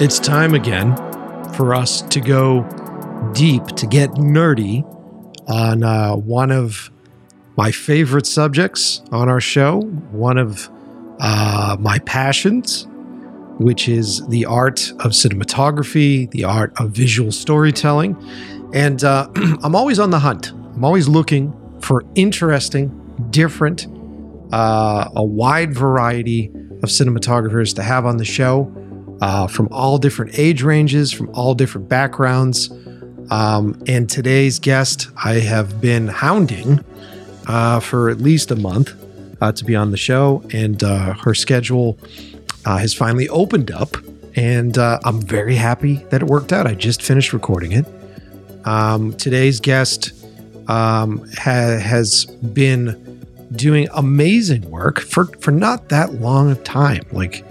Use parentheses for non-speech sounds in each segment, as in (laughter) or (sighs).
It's time again for us to go deep, to get nerdy on uh, one of my favorite subjects on our show, one of uh, my passions, which is the art of cinematography, the art of visual storytelling. And uh, (clears throat) I'm always on the hunt. I'm always looking for interesting, different, uh, a wide variety of cinematographers to have on the show uh, from all different age ranges, from all different backgrounds. Um, and today's guest, I have been hounding uh, for at least a month uh, to be on the show, and uh, her schedule uh, has finally opened up. And uh, I'm very happy that it worked out. I just finished recording it. Um, today's guest um, ha- has been doing amazing work for, for not that long of time. Like,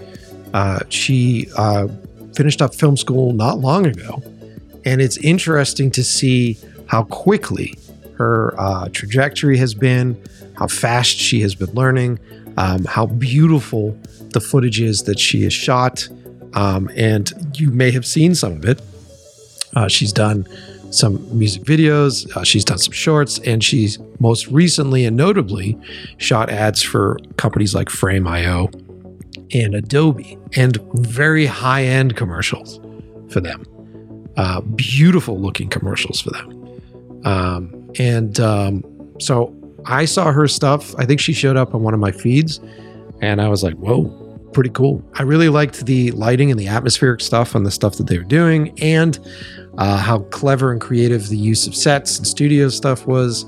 uh, she uh, finished up film school not long ago, and it's interesting to see how quickly her uh, trajectory has been, how fast she has been learning, um, how beautiful the footage is that she has shot. Um, and you may have seen some of it. Uh, she's done some music videos, uh, she's done some shorts, and she's most recently and notably shot ads for companies like Frame.io and Adobe and very high end commercials for them. Uh, beautiful looking commercials for them. Um, and um, so I saw her stuff. I think she showed up on one of my feeds, and I was like, whoa, pretty cool. I really liked the lighting and the atmospheric stuff and the stuff that they were doing, and uh, how clever and creative the use of sets and studio stuff was.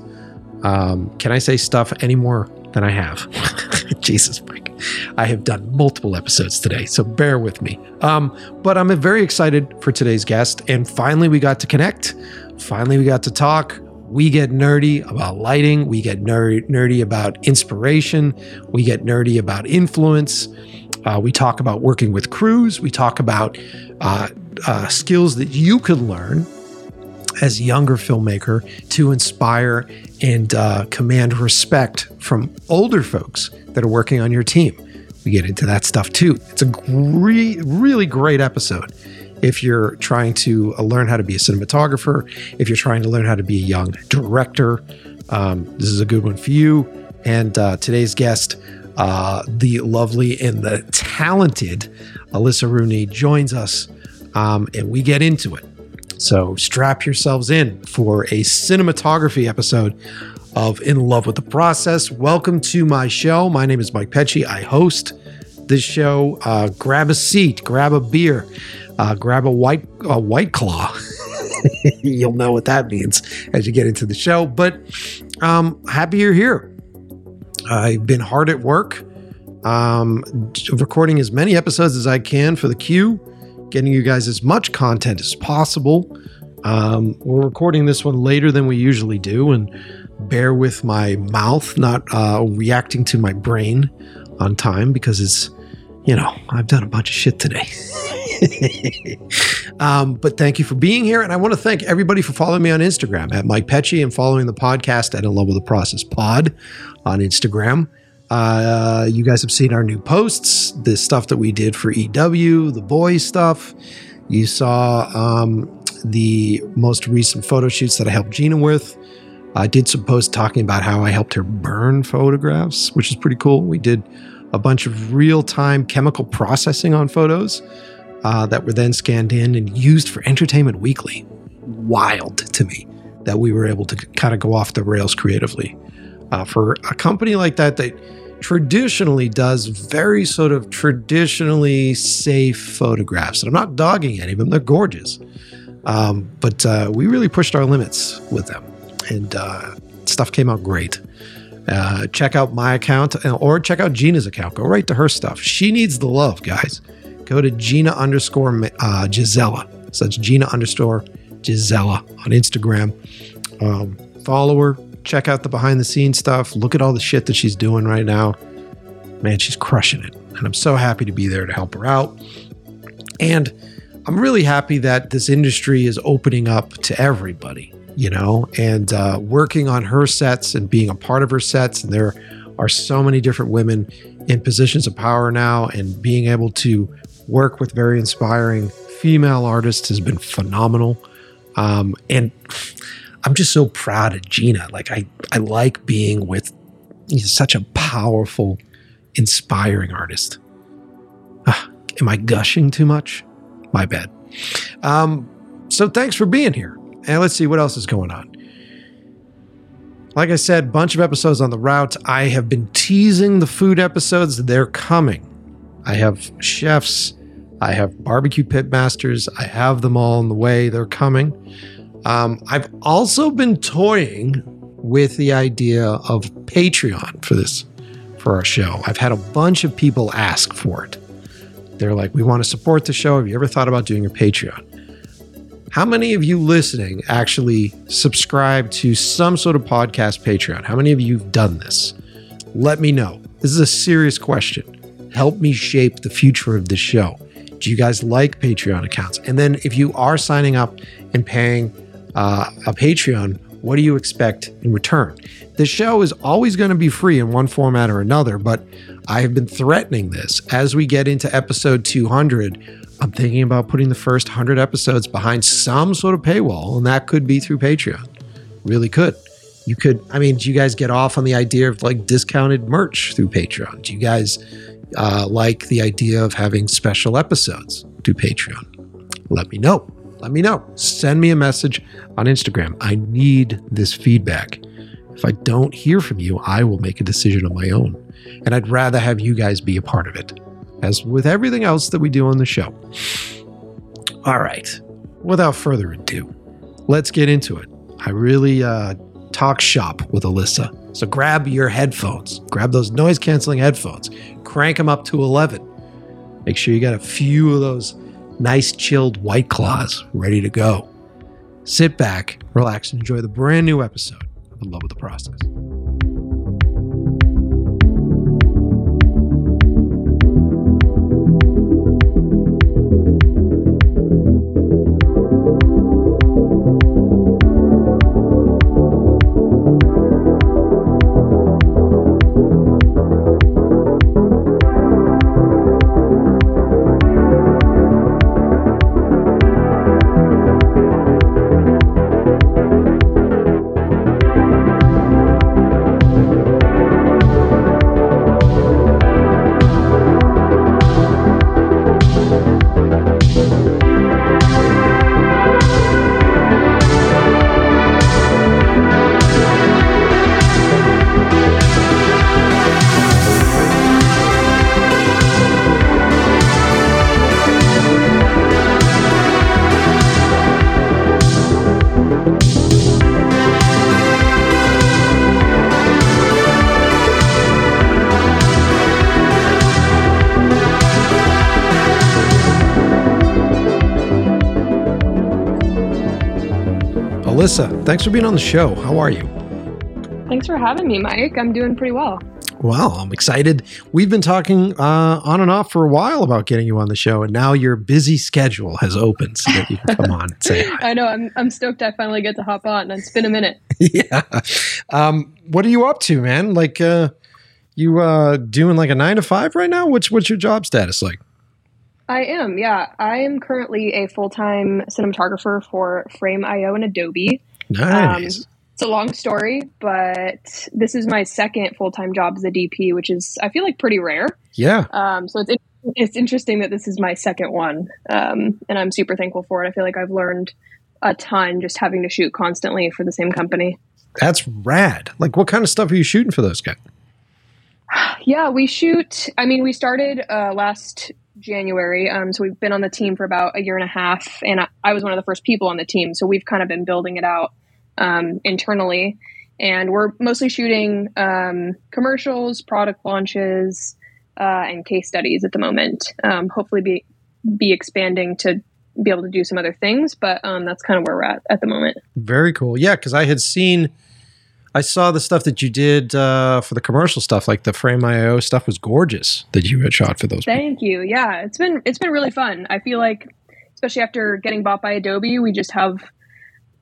Um, can I say stuff any more than I have? (laughs) Jesus. I have done multiple episodes today, so bear with me. Um, but I'm very excited for today's guest, and finally we got to connect. Finally, we got to talk. We get nerdy about lighting. We get ner- nerdy about inspiration. We get nerdy about influence. Uh, we talk about working with crews. We talk about uh, uh, skills that you could learn as a younger filmmaker to inspire and uh, command respect from older folks that are working on your team. We get into that stuff too. It's a really great episode if you're trying to uh, learn how to be a cinematographer, if you're trying to learn how to be a young director. Um, this is a good one for you. And uh, today's guest, uh, the lovely and the talented Alyssa Rooney, joins us um, and we get into it. So strap yourselves in for a cinematography episode of In Love with the Process. Welcome to my show. My name is Mike Pecci. I host this show. Uh, grab a seat, grab a beer, uh, grab a white a white claw. (laughs) You'll know what that means as you get into the show. But um, happy you're here. I've been hard at work, um, recording as many episodes as I can for the queue getting you guys as much content as possible. Um, we're recording this one later than we usually do, and bear with my mouth not uh, reacting to my brain on time because it's, you know, I've done a bunch of shit today. (laughs) um, but thank you for being here. And I want to thank everybody for following me on Instagram at Mike Pecci and following the podcast at In Love with the Process Pod on Instagram. Uh, you guys have seen our new posts, the stuff that we did for EW, the boys stuff. You saw um, the most recent photo shoots that I helped Gina with. I did some posts talking about how I helped her burn photographs, which is pretty cool. We did a bunch of real time chemical processing on photos uh, that were then scanned in and used for Entertainment Weekly. Wild to me that we were able to kind of go off the rails creatively. Uh, for a company like that, that traditionally does very sort of traditionally safe photographs. And I'm not dogging any of them, they're gorgeous. Um, but uh, we really pushed our limits with them, and uh, stuff came out great. Uh, check out my account uh, or check out Gina's account. Go right to her stuff. She needs the love, guys. Go to Gina underscore uh, Gisela. So that's Gina underscore Gisela on Instagram. Um, follow her, check out the behind the scenes stuff. Look at all the shit that she's doing right now. Man, she's crushing it. And I'm so happy to be there to help her out. And I'm really happy that this industry is opening up to everybody, you know, and uh, working on her sets and being a part of her sets. And there are so many different women in positions of power now, and being able to work with very inspiring female artists has been phenomenal. Um, and I'm just so proud of Gina. Like I, I like being with such a powerful, inspiring artist. Uh, am I gushing too much? My bad. Um, so thanks for being here. And let's see what else is going on. Like I said, bunch of episodes on the route. I have been teasing the food episodes. They're coming. I have chefs. I have barbecue pit masters. I have them all in the way. They're coming. Um, I've also been toying with the idea of Patreon for this, for our show. I've had a bunch of people ask for it. They're like, we want to support the show. Have you ever thought about doing a Patreon? How many of you listening actually subscribe to some sort of podcast Patreon? How many of you have done this? Let me know. This is a serious question. Help me shape the future of the show. Do you guys like Patreon accounts? And then if you are signing up and paying uh, a Patreon, what do you expect in return? The show is always going to be free in one format or another, but I have been threatening this. As we get into episode 200, I'm thinking about putting the first 100 episodes behind some sort of paywall, and that could be through Patreon. Really could. You could, I mean, do you guys get off on the idea of like discounted merch through Patreon? Do you guys uh, like the idea of having special episodes through Patreon? Let me know. Let me know. Send me a message on Instagram. I need this feedback. If I don't hear from you, I will make a decision on my own. And I'd rather have you guys be a part of it, as with everything else that we do on the show. All right. Without further ado, let's get into it. I really uh, talk shop with Alyssa. So grab your headphones, grab those noise canceling headphones, crank them up to 11. Make sure you got a few of those nice chilled white claws ready to go. Sit back, relax, and enjoy the brand new episode of Love of the Process. Alyssa, thanks for being on the show. How are you? Thanks for having me, Mike. I'm doing pretty well. Well, I'm excited. We've been talking uh, on and off for a while about getting you on the show, and now your busy schedule has opened so that you can come on and say (laughs) hi. I know. I'm, I'm stoked I finally get to hop on. It's been a minute. (laughs) yeah. Um, what are you up to, man? Like, uh, you uh, doing like a nine to five right now? What's what's your job status like? I am, yeah. I am currently a full time cinematographer for Frame.io and Adobe. Nice. Um, it's a long story, but this is my second full time job as a DP, which is I feel like pretty rare. Yeah. Um, so it's it's interesting that this is my second one, um, and I'm super thankful for it. I feel like I've learned a ton just having to shoot constantly for the same company. That's rad. Like, what kind of stuff are you shooting for those guys? (sighs) Yeah, we shoot. I mean, we started uh, last January. Um, so we've been on the team for about a year and a half, and I, I, was one of the first people on the team. So we've kind of been building it out um, internally, and we're mostly shooting um, commercials, product launches, uh, and case studies at the moment. Um, hopefully, be be expanding to be able to do some other things, but um, that's kind of where we're at at the moment. Very cool. Yeah, because I had seen I saw the stuff that you did uh, for the commercial stuff, like the Frame IO stuff was gorgeous that you had shot for those. Thank people. you. Yeah, it's been it's been really fun. I feel like, especially after getting bought by Adobe, we just have,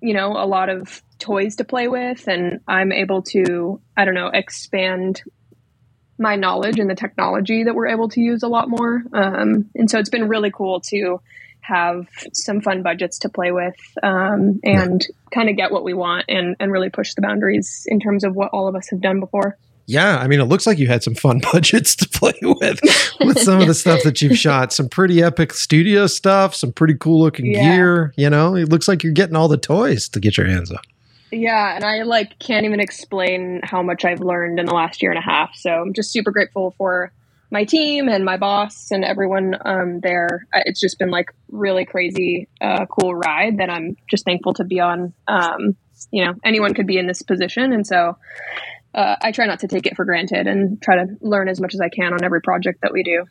you know, a lot of toys to play with, and I'm able to, I don't know, expand my knowledge and the technology that we're able to use a lot more. Um, and so it's been really cool to have some fun budgets to play with um, and kind of get what we want and, and really push the boundaries in terms of what all of us have done before. Yeah, I mean, it looks like you had some fun (laughs) budgets to play with with some of the (laughs) stuff that you've shot. Some pretty epic studio stuff, some pretty cool looking yeah. gear. You know, it looks like you're getting all the toys to get your hands on. Yeah, and I like can't even explain how much I've learned in the last year and a half. So I'm just super grateful for my team and my boss and everyone um, there. It's just been like really crazy, uh, cool ride that I'm just thankful to be on. Um, you know, anyone could be in this position, and so uh, I try not to take it for granted and try to learn as much as I can on every project that we do.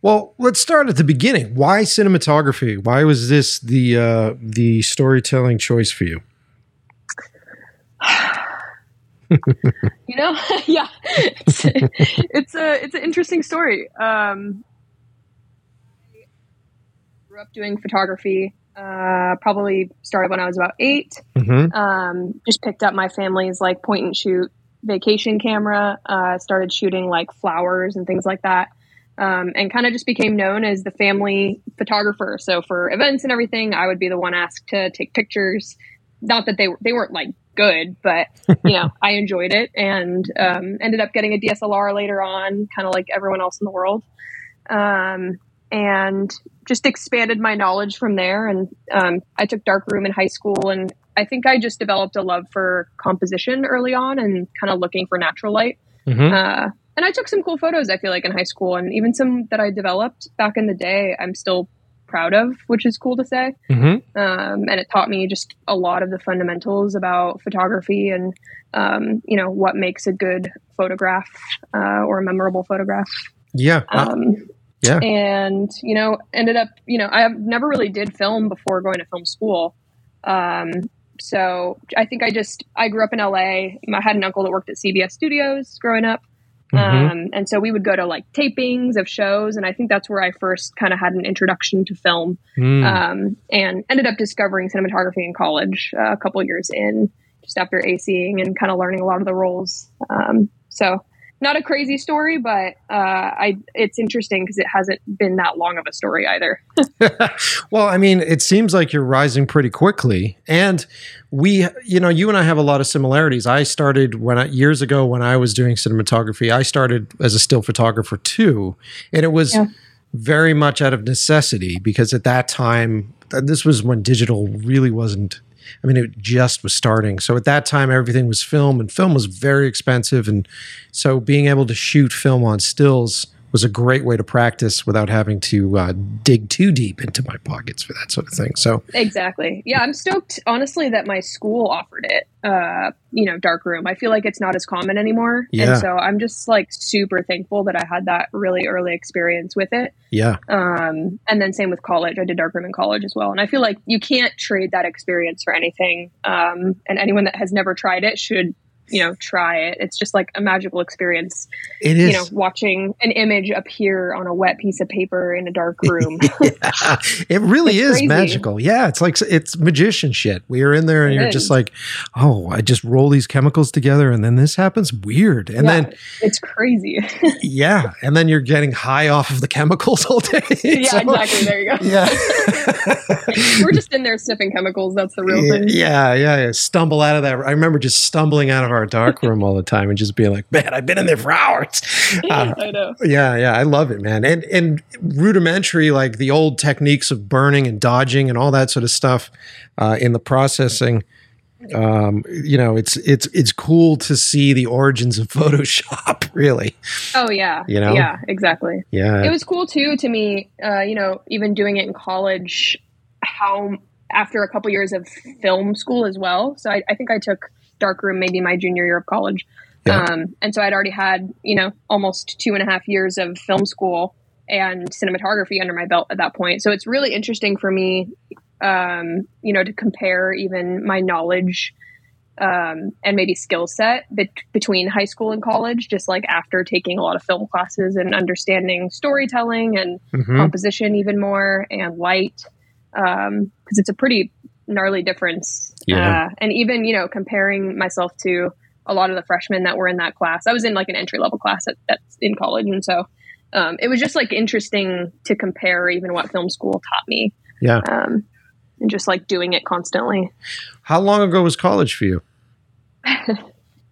Well, let's start at the beginning. Why cinematography? Why was this the uh, the storytelling choice for you? (sighs) (sighs) (sighs) you know, (laughs) yeah, it's, it's, a it's an interesting story. Um, I grew up doing photography. Uh, probably started when I was about 8 mm-hmm. um, just picked up my family's like point and shoot vacation camera. Uh, started shooting like flowers and things like that. Um, and kind of just became known as the family photographer. So for events and everything, I would be the one asked to take pictures. Not that they they weren't like good, but (laughs) you know, I enjoyed it and um, ended up getting a DSLR later on, kind of like everyone else in the world. Um, and just expanded my knowledge from there. And um, I took darkroom in high school, and I think I just developed a love for composition early on and kind of looking for natural light. Mm-hmm. Uh, and I took some cool photos. I feel like in high school, and even some that I developed back in the day. I'm still proud of, which is cool to say. Mm-hmm. Um, and it taught me just a lot of the fundamentals about photography and, um, you know, what makes a good photograph uh, or a memorable photograph. Yeah. Um, yeah. And, you know, ended up, you know, I never really did film before going to film school. Um, so I think I just, I grew up in LA. I had an uncle that worked at CBS Studios growing up. Mm-hmm. Um, and so we would go to like tapings of shows, and I think that's where I first kind of had an introduction to film, mm. um, and ended up discovering cinematography in college uh, a couple years in, just after ACing and kind of learning a lot of the roles. Um, so not a crazy story, but uh, I it's interesting because it hasn't been that long of a story either. (laughs) well, I mean, it seems like you're rising pretty quickly, and we, you know, you and I have a lot of similarities. I started when I, years ago when I was doing cinematography. I started as a still photographer too, and it was. Yeah. Very much out of necessity because at that time, this was when digital really wasn't I mean, it just was starting. So at that time, everything was film, and film was very expensive. And so being able to shoot film on stills was a great way to practice without having to uh, dig too deep into my pockets for that sort of thing. So exactly, yeah, I'm stoked honestly that my school offered it. Uh, you know, dark room. I feel like it's not as common anymore, yeah. and so I'm just like super thankful that I had that really early experience with it. Yeah. Um, and then same with college. I did dark room in college as well, and I feel like you can't trade that experience for anything. Um, and anyone that has never tried it should you know try it. It's just like a magical experience it is. you know watching an image appear on a wet piece of paper in a dark (laughs) room. Yeah, it (laughs) really it's is crazy. magical. Yeah it's like it's magician shit. We are in there and it you're is. just like oh i just roll these chemicals together and then this happens? Weird. And yeah, then it's crazy. (laughs) Yeah and then you're getting high off of the chemicals all day. Yeah so, exactly. There you go. Yeah. We're just in there sniffing chemicals. That's the real thing. yeah yeah, yeah. stumble out of that. I remember just stumbling out of our dark room all the time and just being like, man, I've been in there for hours. (laughs) Uh, I know. Yeah, yeah, I love it, man. And and rudimentary, like the old techniques of burning and dodging and all that sort of stuff uh, in the processing. Um, you know, it's it's it's cool to see the origins of (laughs) Photoshop. Really. Oh yeah. You know. Yeah. Exactly. Yeah. It was cool too to me. Uh, you know, even doing it in college, how after a couple years of film school as well. So I, I think I took darkroom maybe my junior year of college. Yeah. Um, and so I'd already had, you know, almost two and a half years of film school and cinematography under my belt at that point. So it's really interesting for me, um, you know, to compare even my knowledge um, and maybe skill set be- between high school and college, just like after taking a lot of film classes and understanding storytelling and mm-hmm. composition even more and light. Because um, it's a pretty gnarly difference. Yeah. Uh, and even, you know, comparing myself to a lot of the freshmen that were in that class, I was in like an entry level class at, at, in college. And so um, it was just like interesting to compare even what film school taught me Yeah. Um, and just like doing it constantly. How long ago was college for you? (laughs)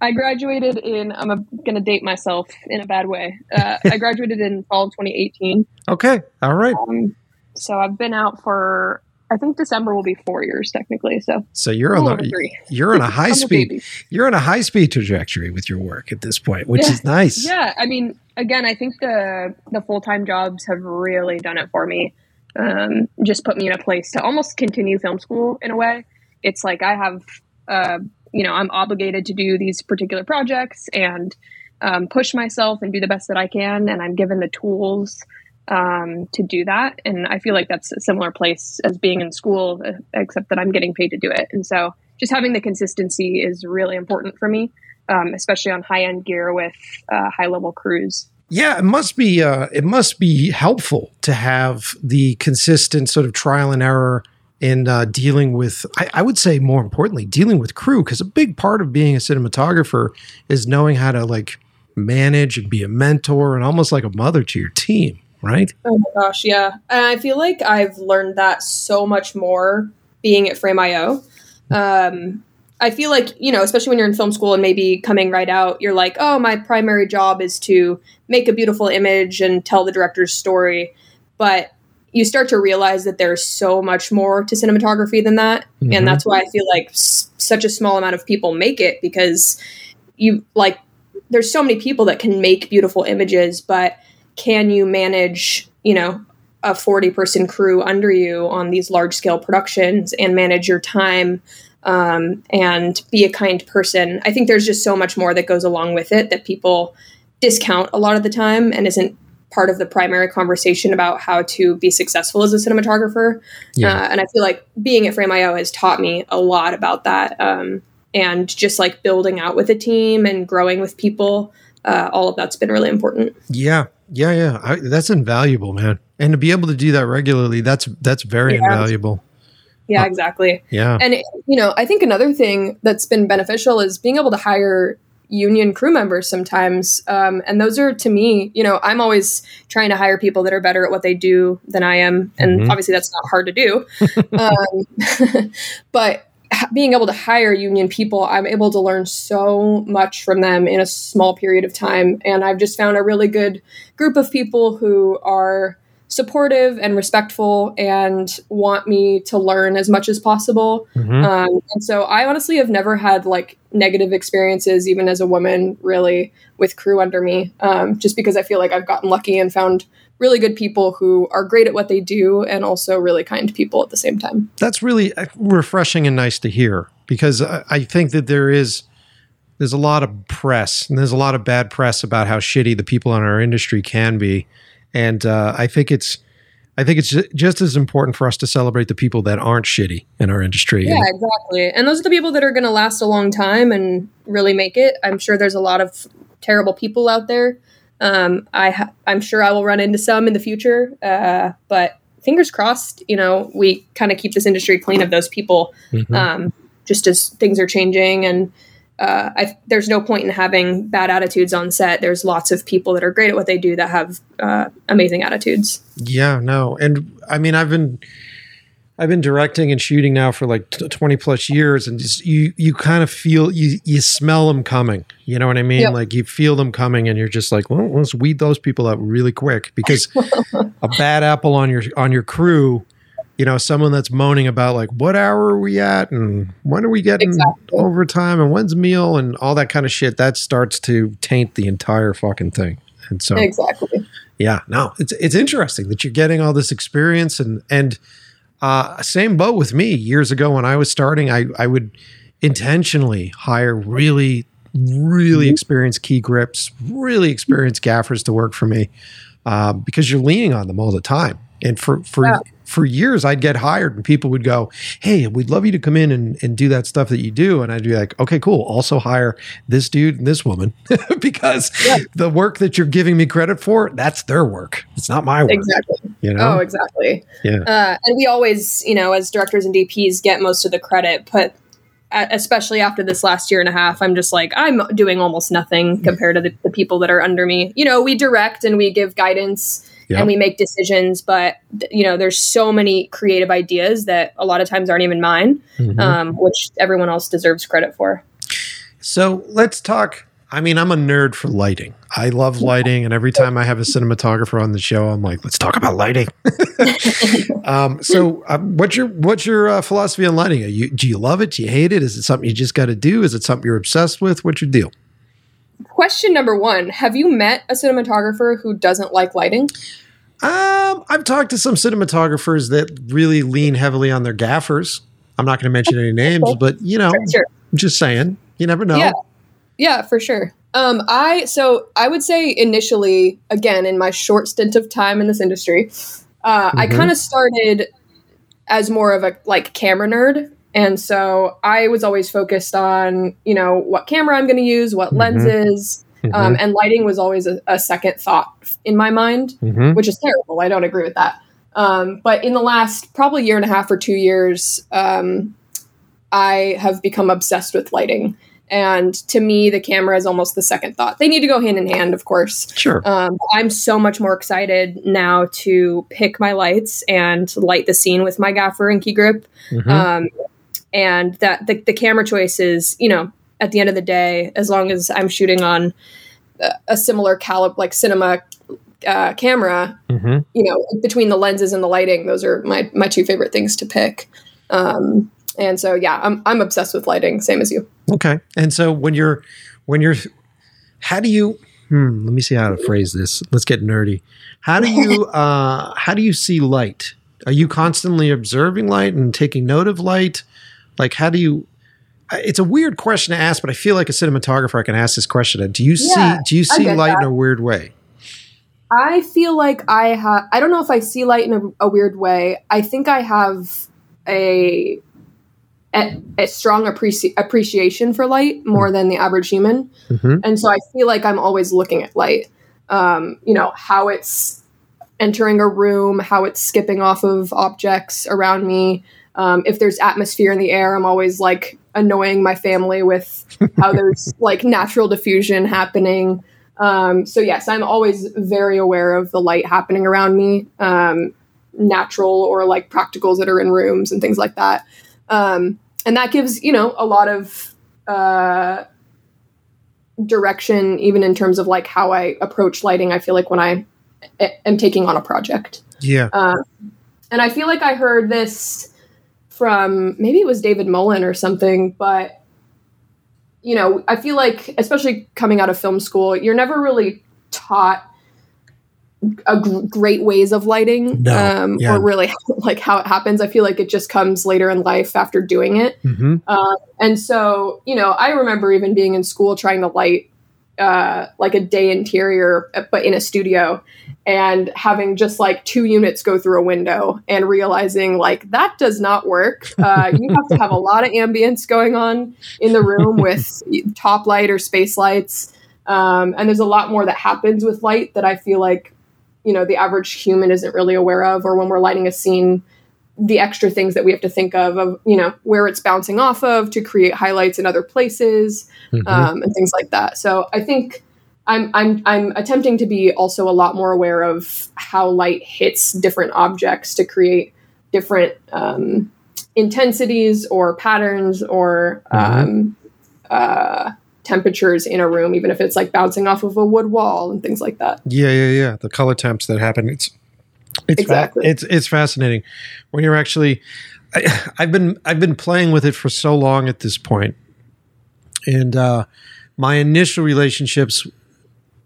I graduated in, I'm going to date myself in a bad way. Uh, I (laughs) graduated in fall of 2018. Okay. All right. Um, so I've been out for, I think December will be four years technically. So, so you're on the, you're on a (laughs) high speed, you're on a high speed trajectory with your work at this point, which yeah. is nice. Yeah. I mean, again, I think the, the full-time jobs have really done it for me. Um, just put me in a place to almost continue film school in a way. It's like I have, uh, you know, I'm obligated to do these particular projects and um, push myself and do the best that I can. And I'm given the tools um, to do that. And I feel like that's a similar place as being in school, except that I'm getting paid to do it. And so just having the consistency is really important for me, um, especially on high end gear with uh, high level crews. Yeah, it must be. Uh, it must be helpful to have the consistent sort of trial and error in uh, dealing with, I, I, would say more importantly, dealing with crew, because a big part of being a cinematographer is knowing how to like manage and be a mentor and almost like a mother to your team, right? Oh my gosh, yeah. And I feel like I've learned that so much more being at Frame.io. Um, I feel like, you know, especially when you're in film school and maybe coming right out, you're like, oh, my primary job is to make a beautiful image and tell the director's story. But you start to realize that there's so much more to cinematography than that mm-hmm. and that's why i feel like s- such a small amount of people make it because you like there's so many people that can make beautiful images but can you manage you know a 40 person crew under you on these large scale productions and manage your time um, and be a kind person i think there's just so much more that goes along with it that people discount a lot of the time and isn't part of the primary conversation about how to be successful as a cinematographer. Yeah. Uh, and I feel like being at Frame.io has taught me a lot about that. Um, and just like building out with a team and growing with people, uh, all of that's been really important. Yeah. Yeah. Yeah. I, that's invaluable, man. And to be able to do that regularly, that's, that's very yeah. invaluable. Yeah, exactly. Yeah. And, you know, I think another thing that's been beneficial is being able to hire union crew members sometimes. Um, and those are, to me, you know, I'm always trying to hire people that are better at what they do than I am. And mm-hmm. obviously, that's not hard to do. (laughs) um, (laughs) but being able to hire union people, I'm able to learn so much from them in a small period of time. And I've just found a really good group of people who are supportive and respectful and want me to learn as much as possible. Mm-hmm. Um, and so I honestly have never had like negative experiences, even as a woman, really with crew under me, um, just because I feel like I've gotten lucky and found really good people who are great at what they do and also really kind people at the same time. That's really uh, refreshing and nice to hear because I think that there is there's a lot of press and there's a lot of bad press about how shitty the people in our industry can be and uh, I think it's I think it's just as important for us to celebrate the people that aren't shitty in our industry. Yeah, exactly. And those are the people that are going to last a long time and really make it. I'm sure there's a lot of terrible people out there. Um, I ha- I'm sure I will run into some in the future, uh, but fingers crossed. You know, we kind of keep this industry clean of those people, mm-hmm. um, just as things are changing and uh, I, there's no point in having bad attitudes on set. There's lots of people that are great at what they do that have uh, amazing attitudes. Yeah, no, and I mean, I've been I've been directing and shooting now for like t- 20 plus years, and just you you kind of feel you you smell them coming. You know what I mean? Yep. Like you feel them coming, and you're just like, well, let's weed those people out really quick because (laughs) a bad apple on your on your crew you know, someone that's moaning about like what hour are we at and when are we getting exactly. overtime and when's meal and all that kind of shit, that starts to taint the entire fucking thing. And so Exactly. Yeah, no, it's it's interesting that you're getting all this experience and and uh same boat with me years ago when I was starting, I I would intentionally hire really really mm-hmm. experienced key grips, really experienced gaffers to work for me. Uh, because you're leaning on them all the time. And for for yeah for years I'd get hired and people would go, Hey, we'd love you to come in and, and do that stuff that you do. And I'd be like, okay, cool. Also hire this dude and this woman (laughs) because yeah. the work that you're giving me credit for, that's their work. It's not my work. Exactly. You know? Oh, exactly. Yeah. Uh, and we always, you know, as directors and DPs get most of the credit, but especially after this last year and a half, I'm just like, I'm doing almost nothing compared to the, the people that are under me. You know, we direct and we give guidance Yep. and we make decisions, but you know, there's so many creative ideas that a lot of times aren't even mine, Mhm. um, which everyone else deserves credit for. So let's talk. I mean, I'm a nerd for lighting. I love lighting, and every time I have a cinematographer on the show, I'm like, let's talk about lighting. (laughs) um, so, uh, what's your what's your uh, philosophy on lighting? Are you, do you love it? Do you hate it? Is it something you just got to do? Is it something you're obsessed with? What's your deal? Question number one Have you met a cinematographer who doesn't like lighting? Um, I've talked to some cinematographers that really lean heavily on their gaffers. I'm not going to mention any names, but you know, Sure. Just saying, you never know. Yeah. Yeah, for sure. Um, I so I would say initially, again, in my short stint of time in this industry, uh, I Mhm. kind of started as more of a like camera nerd, and so I was always focused on you know what camera I'm going to use, what Mhm. lenses, Mhm, um, and lighting was always a, a second thought in my mind mhm. which is terrible. I don't agree with that. Um, but in the last probably year and a half or two years, um, I have become obsessed with lighting. And to me, the camera is almost the second thought. They need to go hand in hand, of course. Sure. Um, I'm so much more excited now to pick my lights and light the scene with my gaffer and key grip. Mhm. Um, and that the, the camera choice is, you know, at the end of the day, as long as I'm shooting on a, similar caliber, like cinema uh, camera, Mhm. you know, between the lenses and the lighting, those are my my two favorite things to pick. Um, and so, yeah, I'm I'm obsessed with lighting, same as you. Okay. And so when you're when you're how do you hmm, let me see how to phrase this. Let's get nerdy. How do you (laughs) uh how do you see light? Are you constantly observing light and taking note of light? Like how do you it's a weird question to ask, but I feel like a cinematographer I can ask this question. Do you Yeah, see do you see light that. in a weird way? I feel like I have. I don't know if I see light in a, a weird way. I think I have a a, a strong appreci- appreciation for light more than the average human, Mhm. and so I feel like I'm always looking at light. Um, you know how it's entering a room, how it's skipping off of objects around me. Um, if there's atmosphere in the air, I'm always like annoying my family with how (laughs) there's like natural diffusion happening. Um, so yes, I'm always very aware of the light happening around me, um, natural or like practicals that are in rooms and things like that. Um, and that gives you know a lot of uh, direction, even in terms of like how I approach lighting. I feel like when I am taking on a project, Yeah. um, and I feel like I heard this from maybe it was David Mullen or something, but you know, I feel like, especially coming out of film school, you're never really taught a great ways of lighting No, um, yeah. or really (laughs) like how it happens. I feel like it just comes later in life after doing it. hmm Um, and so, you know, I remember even being in school trying to light uh, like a day interior, but in a studio, and having just like two units go through a window and realizing like that does not work. (laughs) Uh, you have to have a lot of ambience going on in the room with (laughs) top light or space lights. Um, and there's a lot more that happens with light that I feel like, you know, the average human isn't really aware of, or when we're lighting a scene, the extra things that we have to think of of you know where it's bouncing off of to create highlights in other places Mhm. um, and things like that so i think I'm, I'm i'm attempting to be also a lot more aware of how light hits different objects to create different um, intensities or patterns or um, uh, temperatures in a room even if it's like bouncing off of a wood wall and things like that Yeah, yeah, yeah. The color temps that happen. It's it's fa- Exactly. it's it's fascinating when you're actually. I, (sighs) I've been I've been playing with it for so long at this point, and uh, my initial relationships,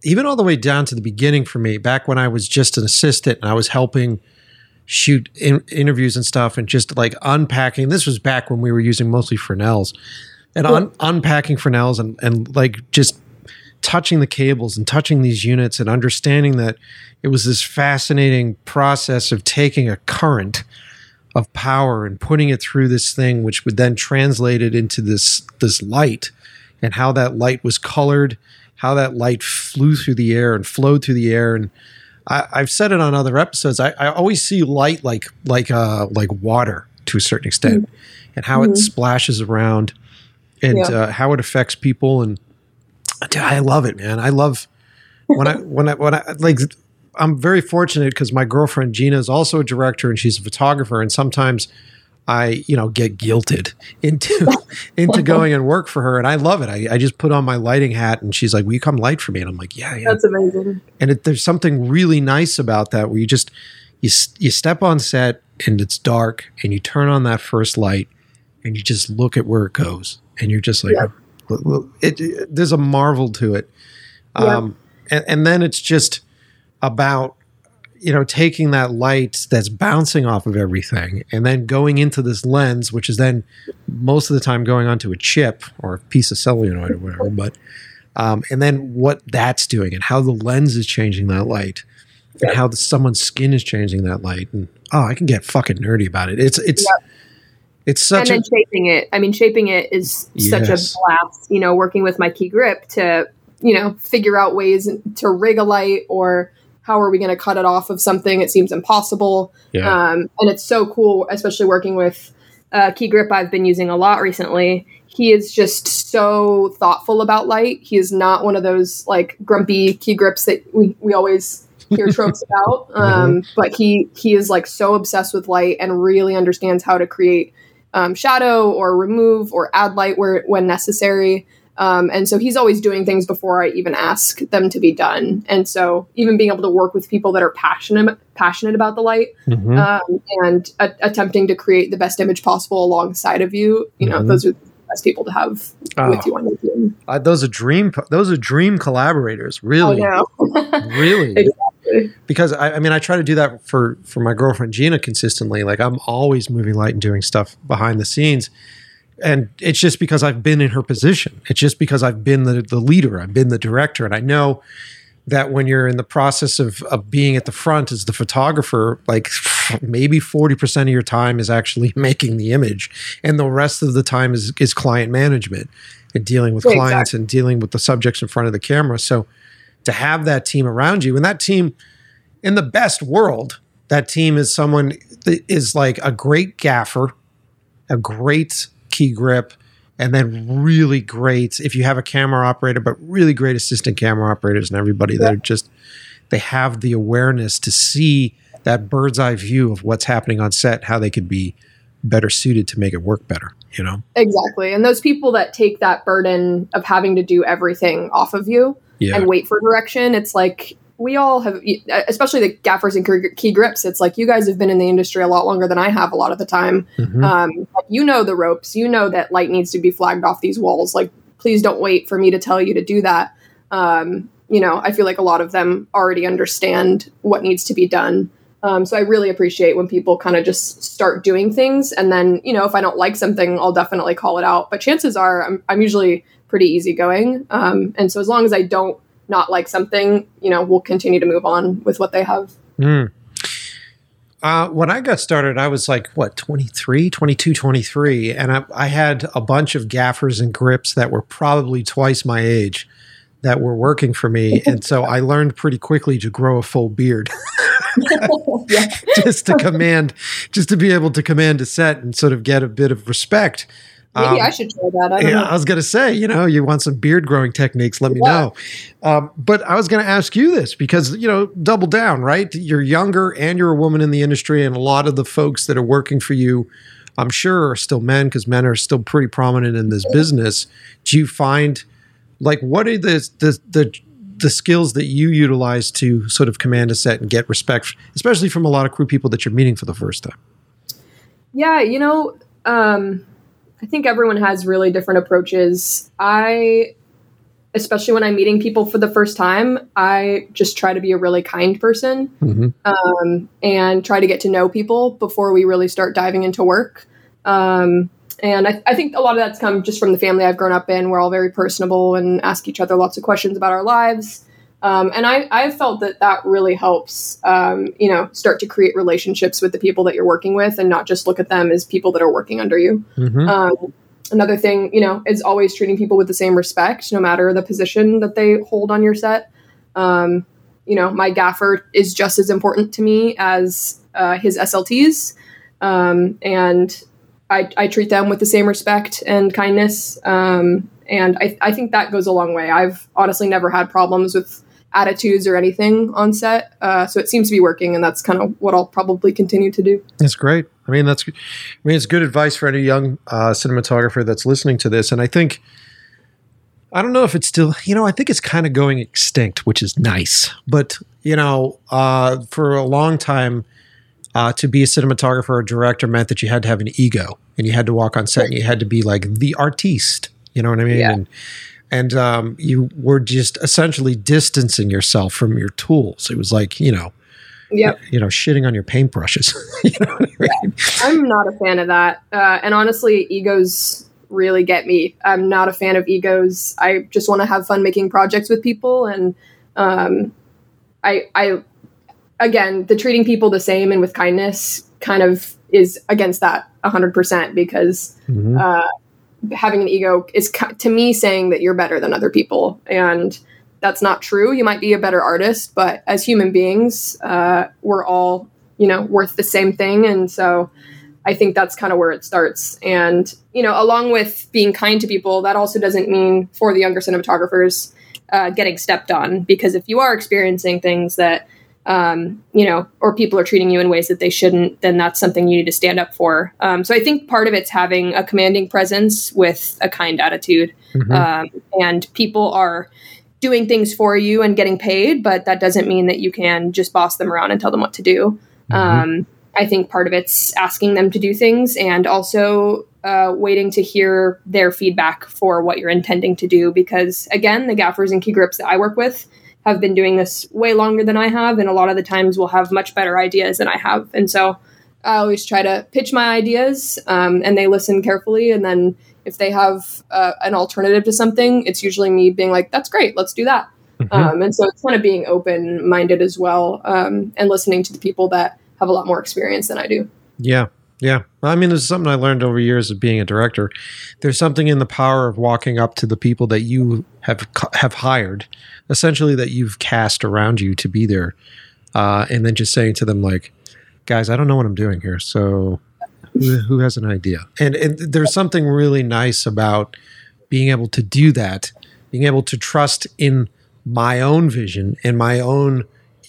even all the way down to the beginning for me, back when I was just an assistant and I was helping shoot in, interviews and stuff, and just like unpacking. This was back when we were using mostly Fresnels, and un, unpacking Fresnels and and like just touching the cables and touching these units and understanding that it was this fascinating process of taking a current of power and putting it through this thing which would then translate it into this this light and how that light was colored how that light flew through the air and flowed through the air and I, I've said it on other episodes. I, I always see light like like uh like water to a certain extent, and how it Mhm. splashes around and Yeah. uh, how it affects people. And dude, I love it, man. I love when I when I when I like. I'm very fortunate because my girlfriend Gina is also a director and she's a photographer, and sometimes I, you know, get guilted into (laughs) into going and work for her, and I love it. I, I just put on my lighting hat, and she's like, "Will you come light for me?" And I'm like, "Yeah, yeah." That's amazing. and it, there's something really nice about that where you just you you step on set and it's dark and you turn on that first light and you just look at where it goes and you're just like Yeah. It, it- there's a marvel to it. Yeah. um, and, and then it's just about you know taking that light that's bouncing off of everything and then going into this lens which is then most of the time going onto a chip or a piece of celluloid or whatever but um, and then what that's doing and how the lens is changing that light and how the, someone's skin is changing that light and oh i can get fucking nerdy about it. It's it's it's such and a then shaping it. I mean, shaping it is such a blast. You know, working with my key grip to you know figure out ways to rig a light or how are we going to cut it off of something? It seems impossible. yeah Um, and it's so cool, especially working with uh, Key Grip I've been using a lot recently. He is just so thoughtful about light. He is not one of those like grumpy key grips that we, we always hear (laughs) tropes about. Um, but he he is like so obsessed with light and really understands how to create um, shadow or remove or add light where when necessary. Um, and so he's always doing things before I even ask them to be done. And so even being able to work with people that are passionate passionate about the light Mhm. um, and a- attempting to create the best image possible alongside of you, you know, Mhm. those are best people to have Oh, with you on your team. uh, those are dream those are dream collaborators really. Know. (laughs) (laughs) really. Exactly. because I, I mean i try to do that for for my girlfriend gina consistently. Like i'm always moving light and doing stuff behind the scenes. And it's just because i've been in her position. It's just because i've been the, the leader. I've been the director. And i know that when you're in the process of, of being at the front as the photographer like maybe 40% of your time is actually (laughs) making the image and the rest of the time is, is client management and dealing with Yeah, clients and dealing with the subjects in front of the camera. So to have that team around you and that team in the best world that team is someone that is like a great gaffer a great key grip and then really great if you have a camera operator but really great assistant camera operators and everybody that are just they have the awareness to see that bird's eye view of what's happening on set how they could be better suited to make it work better you know Exactly. And those people that take that burden of having to do everything off of you yeah and wait for direction, it's like we all have, especially the gaffers and key grips, it's like you guys have been in the industry a lot longer than I have a lot of the time. Mhm. Um, you know the ropes. You know that light needs to be flagged off these walls. Like, please don't wait for me to tell you to do that. Um, you know, I feel like a lot of them already understand what needs to be done. Um, so I really appreciate when people kind of just start doing things, and then you know, if I don't like something, I'll definitely call it out. But chances are, I'm, I'm usually pretty easygoing, um, and so as long as I don't not like something, you know, we'll continue to move on with what they have. Mm. Uh, when I got started, I was like, what, 23, 22, 23. And I, I had a bunch of gaffers and grips that were probably twice my age that were working for me. (laughs) And so I learned pretty quickly to grow a full beard (laughs) (laughs) just to command, just to be able to command a set and sort of get a bit of respect. Maybe Um, I should try that. I don't yeah, know. I was going to say, you know, you want some beard growing techniques, let me Yeah. know. Um, but I was going to ask you this because, you know, double down, right? You're younger and you're a woman in the industry, and a lot of the folks that are working for you, I'm sure, are still men because men are still pretty prominent in this business. Do you find, like, what are the, the, the, the skills that you utilize to sort of command a set and get respect, especially from a lot of crew people that you're meeting for the first time? Yeah, you know, um, I think everyone has really different approaches. I, especially when I'm meeting people for the first time, I just try to be a really kind person Mm-hmm. um, and try to get to know people before we really start diving into work. Um, and I, I think a lot of that's come just from the family I've grown up in. We're all very personable and ask each other lots of questions about our lives. Um, and I, I've felt that that really helps, um, you know, start to create relationships with the people that you're working with and not just look at them as people that are working under you. Mm-hmm. Um, another thing, you know, is always treating people with the same respect, no matter the position that they hold on your set. Um, you know, my gaffer is just as important to me as uh, his SLTs. Um, and I, I treat them with the same respect and kindness. Um, and I, I think that goes a long way. I've honestly never had problems with attitudes or anything on set. Uh, so it seems to be working, and that's kind of what I'll probably continue to do. That's great. I mean, that's, I mean, it's good advice for any young uh, cinematographer that's listening to this. And I think, I don't know if it's still, you know, I think it's kind of going extinct, which is nice. But, you know, uh, for a long time, uh, to be a cinematographer or director meant that you had to have an ego and you had to walk on set and you had to be like the artiste. You know what I mean? Yeah. And, and um, you were just essentially distancing yourself from your tools. It was like, you know, Yep. you know, shitting on your paintbrushes. (laughs) you know what I mean? I'm not a fan of that. Uh, and honestly, egos really get me. I'm not a fan of egos. I just want to have fun making projects with people. And um, I, I, again, the treating people the same and with kindness kind of is against that 100% because Mhm. uh, having an ego is to me saying that you're better than other people. And that's not true. You might be a better artist, but as human beings, uh, we're all, you know, worth the same thing. And so I think that's kind of where it starts. And, you know, along with being kind to people, that also doesn't mean for the younger cinematographers uh, getting stepped on. Because if you are experiencing things that, um, you know, or people are treating you in ways that they shouldn't, then that's something you need to stand up for. Um, so I think part of it's having a commanding presence with a kind attitude. Mhm. Um, and people are doing things for you and getting paid, but that doesn't mean that you can just boss them around and tell them what to do. Mhm. Um, I think part of it's asking them to do things and also uh, waiting to hear their feedback for what you're intending to do. Because again, the gaffers and key grips that I work with have been doing this way longer than I have, and a lot of the times will have much better ideas than I have. And so I always try to pitch my ideas, um, and they listen carefully. And then if they have uh, an alternative to something, it's usually me being like, "That's great, let's do that." Mhm. Um, and so it's kind of being open minded as well, um, and listening to the people that have a lot more experience than I do. Yeah. Yeah. I mean, there's something I learned over years of being a director. There's something in the power of walking up to the people that you have have hired, essentially that you've cast around you to be there, uh, and then just saying to them like, "Guys, I don't know what I'm doing here, so who, has an idea?" And and there's something really nice about being able to do that, being able to trust in my own vision and my own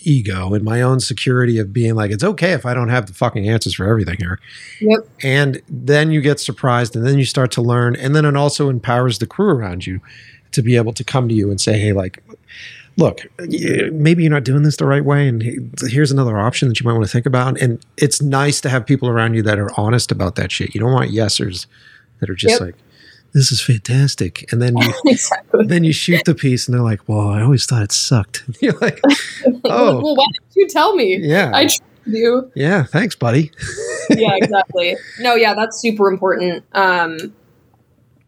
ego and my own security of being like, it's okay if I don't have the fucking answers for everything here. Yep. And then you get surprised and then you start to learn. And then it also empowers the crew around you to be able to come to you and say, hey, like, look, maybe you're not doing this the right way. And here's another option that you might want to think about. And it's nice to have people around you that are honest about that shit. You don't want yesers that are just Yep. like, this is fantastic. And then you (laughs) exactly. then you shoot the piece and they're like, well, I always thought it sucked. (laughs) You're like, (laughs) Oh. well, why didn't you tell me? yeah. I trusted you. Yeah, thanks, buddy. yeah, exactly. No, yeah, that's super important. Um,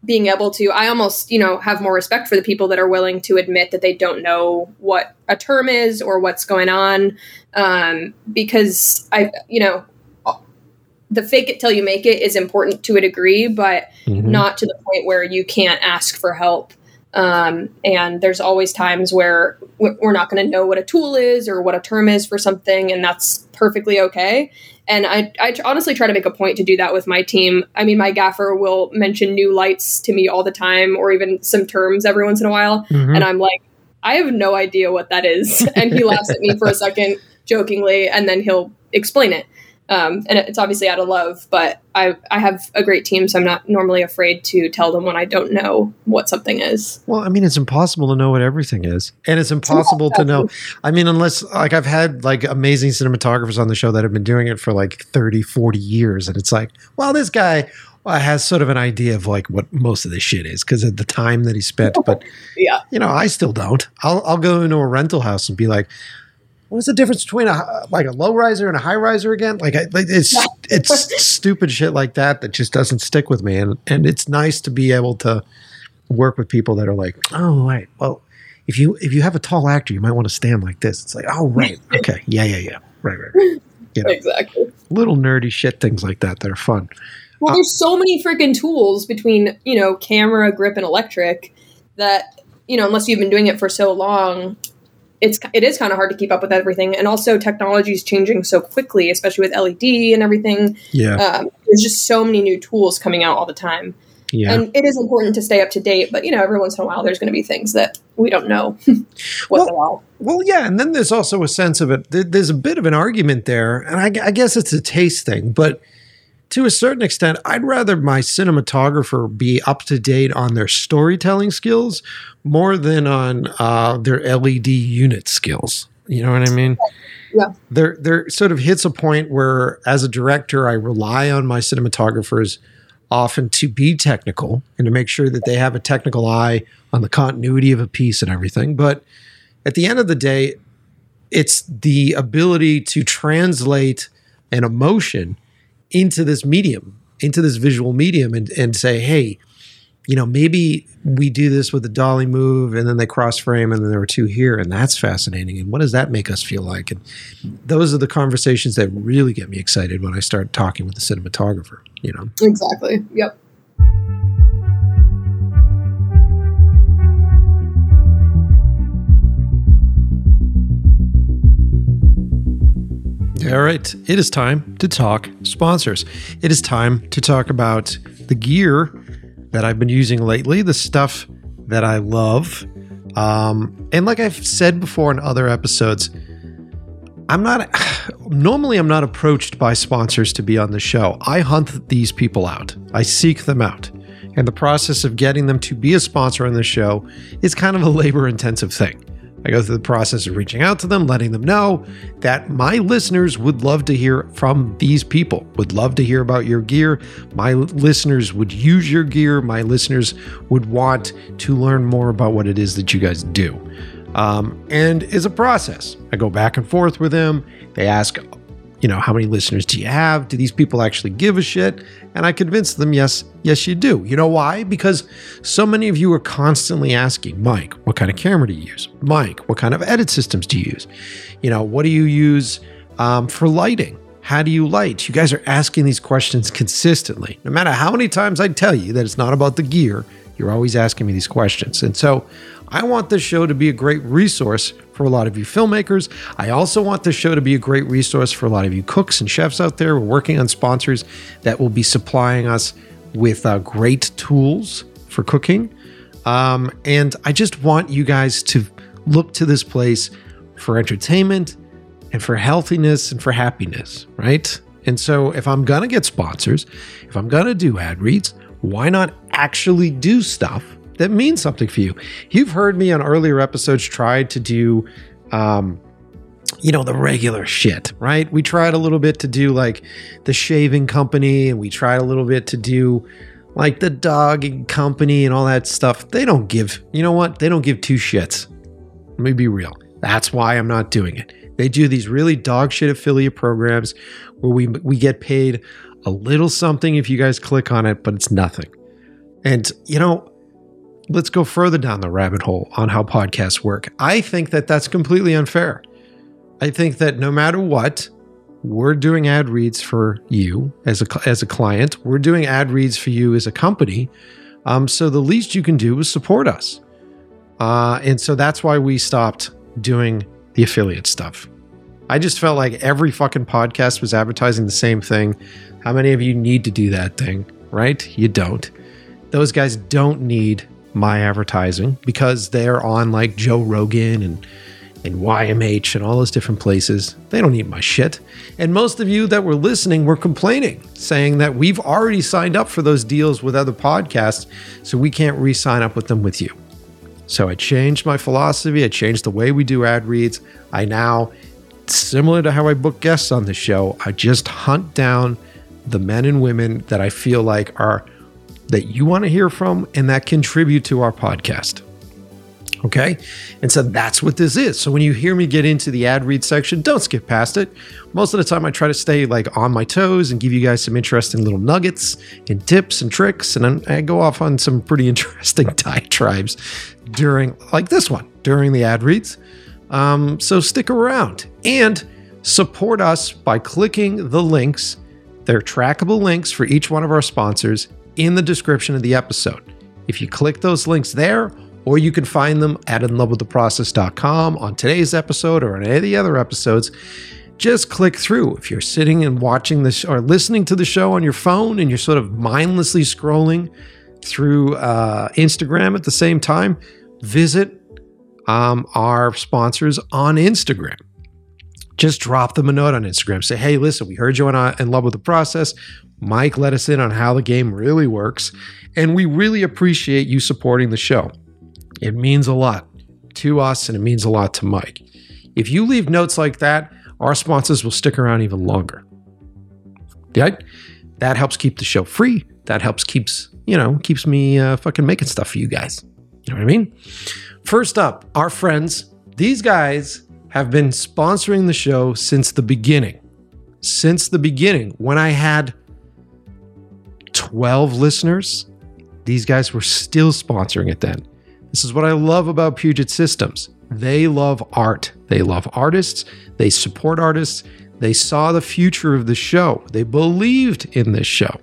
being able to, I almost, you know, have more respect for the people that are willing to admit that they don't know what a term is or what's going on, um, because I, you know, the fake it till you make it is important to a degree, but Mhm. not to the point where you can't ask for help. Um, and there's always times where we're not going to know what a tool is or what a term is for something, and that's perfectly okay. And I, I tr- honestly try to make a point to do that with my team. I mean, my gaffer will mention new lights to me all the time, or even some terms every once in a while, Mhm. and I'm like, I have no idea what that is. (laughs) And he laughs at me for a second jokingly, and then he'll explain it. Um, and it's obviously out of love, but I, I have a great team, so I'm not normally afraid to tell them when I don't know what something is. Well, I mean, it's impossible to know what everything is. And it's impossible to know. I mean, unless, like, I've had, like, amazing cinematographers on the show that have been doing it for, like, 30, 40 years. And it's like, well, this guy uh, has sort of an idea of, like, what most of this shit is because of the time that he spent. But, (laughs) Yeah. you know, I still don't. I'll, I'll go into a rental house and be like, what's the difference between a like a low riser and a high riser again? Like, I, like it's it's (laughs) stupid shit like that that just doesn't stick with me, and and it's nice to be able to work with people that are like, oh right, well, if you if you have a tall actor, you might want to stand like this. It's like, oh right, (laughs) okay, yeah, yeah, yeah, right, right, right. You know, Exactly. little nerdy shit things like that that are fun. Well, uh, there's so many freaking tools between, you know, camera, grip, and electric that, you know, unless you've been doing it for so long, it's it is kind of hard to keep up with everything. And also, technology is changing so quickly, especially with LED and everything. Yeah, Um, there's just so many new tools coming out all the time. Yeah. And it is important to stay up to date, but you know, every once in a while there's going to be things that we don't know (laughs) what Well-. Well, yeah, and then there's also a sense of it. There's a bit of an argument there, and I, I guess it's a taste thing, but to a certain extent, I'd rather my cinematographer be up to date on their storytelling skills more than on uh, their LED unit skills. You know what I mean? Yeah. There, there sort of hits a point where, as a director, I rely on my cinematographers often to be technical and to make sure that they have a technical eye on the continuity of a piece and everything. But at the end of the day, it's the ability to translate an emotion into this medium, into this visual medium, and, and say, hey, you know, maybe we do this with a dolly move and then they cross frame and then there are two here, and that's fascinating. And what does that make us feel like? And those are the conversations that really get me excited when I start talking with the cinematographer, you know. Exactly. Yep. All right, it is time to talk sponsors. It is time to talk about the gear that I've been using lately, the stuff that I love. Um, and like I've said before in other episodes, I'm not (sighs) normally I'm not approached by sponsors to be on the show. I hunt these people out. I seek them out. And the process of getting them to be a sponsor on the show is kind of a (laughs) labor intensive thing. I go through the process of reaching out to them, letting them know that my listeners would love to hear from these people, would love to hear about your gear. My listeners would use your gear. My listeners would want to learn more about what it is that you guys do. Um, and it's a process. I go back and forth with them. They ask, you know, how many listeners do you have? Do these people actually give a shit? And I convince them, yes, yes, you do. You know why? Because so many of you are constantly asking, Mike, what kind of camera do you use? Mike, what kind of edit systems do you use? You know, what do you use um, for lighting? How do you light? You guys are asking these questions consistently. No matter how many times I tell you that it's not about the gear, you're always asking me these questions. And so I want this show to be a great resource for a lot of you filmmakers. I also want this show to be a great resource for a lot of you cooks and chefs out there. We're working on sponsors that will be supplying us with uh, great tools for cooking. Um, and I just want you guys to look to this place for entertainment and for healthiness and for happiness, right? And so if I'm going to get sponsors, if I'm going to do ad reads, why not actually do stuff that means something for you? You've heard me on earlier episodes try to do um you know the regular shit, right? We tried a little bit to do like the shaving company and we tried a little bit to do like the dog company and all that stuff. They don't give, you know what? They don't give two shits. Let me be real. That's why I'm not doing it. They do these really dog shit affiliate programs where we we get paid a little something if you guys click on it, but it's nothing. And you know, let's go further down the rabbit hole on how podcasts work. I think that that's completely unfair. I think that no matter what, we're doing ad reads for you as a as a client. We're doing ad reads for you as a company. Um, so the least you can do is support us. Uh, and so that's why we stopped doing the affiliate stuff. I just felt like every fucking podcast was advertising the same thing. How many of you need to do that thing, right? You don't. Those guys don't need my advertising because they're on like Joe Rogan and and YMH and all those different places. They don't need my shit. And most of you that were listening were complaining, saying that we've already signed up for those deals with other podcasts, so we can't re sign up with them with you. So I changed my philosophy. I changed the way we do ad reads. I now, similar to how I book guests on the show, I just hunt down the men and women that I feel like are that you want to hear from and that contribute to our podcast. Okay. And so that's what this is. So when you hear me get into the ad read section, don't skip past it. Most of the time, I try to stay like on my toes and give you guys some interesting little nuggets and tips and tricks. And I go off on some pretty (laughs) interesting diatribes during, like this one, during the ad reads. Um, so stick around and support us by clicking the links. They're trackable links for each one of our sponsors in the description of the episode. If you click those links there, or you can find them at inlovewiththeprocess.com on today's episode or on any of the other episodes. just click through. If you're sitting and watching this or listening to the show on your phone and you're sort of mindlessly scrolling through uh, Instagram at the same time, visit um, our sponsors on Instagram. Just drop them a note on Instagram. Say, hey, listen, we heard you on uh, In Love with the Process. Mike let us in on how the game really works. And we really appreciate you supporting the show. It means a lot to us and it means a lot to Mike. If you leave notes like that, our sponsors will stick around even longer. Right? That helps keep the show free. That helps keeps, you know, keeps me uh, fucking making stuff for you guys. You know what I mean? First up, our friends. These guys have been sponsoring the show since the beginning. Since the beginning, when I had 12 listeners, these guys were still sponsoring it then. This is what I love about Puget Systems. They love art, they love artists, they support artists, they saw the future of the show, they believed in this show.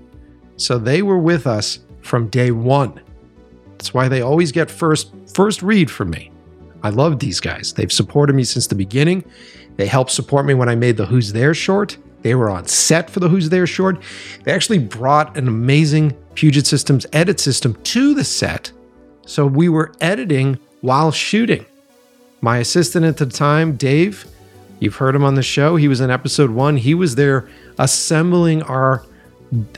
So they were with us from day one. That's why they always get first first read from me. I love these guys. They've supported me since the beginning. They helped support me when I made the Who's There short. They were on set for the Who's There short. They actually brought an amazing Puget Systems edit system to the set. So we were editing while shooting. My assistant at the time, Dave, you've heard him on the show. He was in episode one. He was there assembling our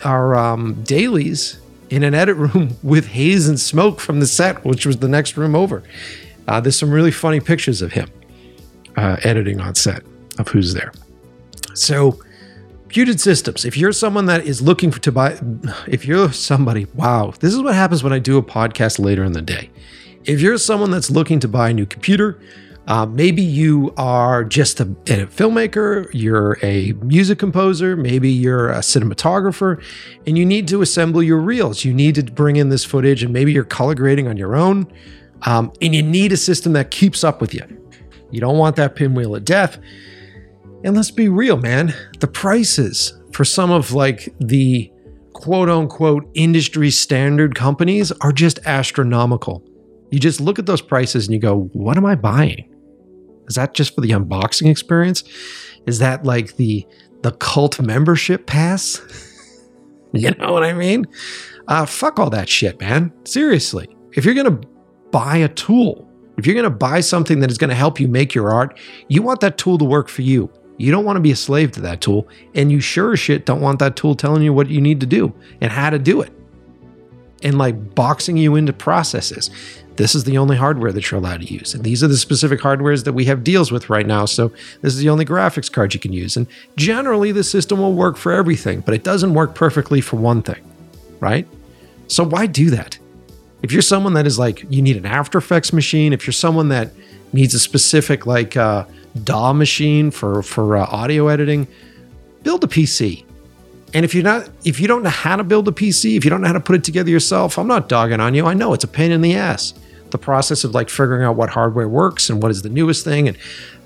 our um, dailies in an edit room (laughs) with haze and smoke from the set, which was the next room over. Uh, there's some really funny pictures of him uh, editing on set of who's there. So, Puget Systems. If you're someone that is looking for to buy, if you're somebody, wow, this is what happens when I do a podcast later in the day. If you're someone that's looking to buy a new computer, uh, maybe you are just a, a, filmmaker, you're a music composer, maybe you're a cinematographer, and you need to assemble your reels. You need to bring in this footage, and maybe you're color grading on your own, um, and you need a system that keeps up with you. You don't want that pinwheel of death. And let's be real, man. The prices for some of like the quote unquote industry standard companies are just astronomical. You just look at those prices and you go, what am I buying? Is that just for the unboxing experience? Is that like the the cult membership pass? (laughs) you know what I mean? Uh, fuck all that shit, man. Seriously. If you're gonna buy a tool, if you're gonna buy something that is gonna help you make your art, you want that tool to work for you. You don't want to be a slave to that tool, and you sure as shit don't want that tool telling you what you need to do and how to do it. And like boxing you into processes this is the only hardware that you're allowed to use. And these are the specific hardwares that we have deals with right now. So this is the only graphics card you can use. And generally, the system will work for everything, but it doesn't work perfectly for one thing, right? So why do that? If you're someone that is like, you need an After Effects machine, if you're someone that needs a specific like uh, DAW machine for for uh, audio editing, build a PC. And if you're not, if you don't know how to build a PC, if you don't know how to put it together yourself, I'm not dogging on you. I know it's a pain in the ass the process of like figuring out what hardware works and what is the newest thing and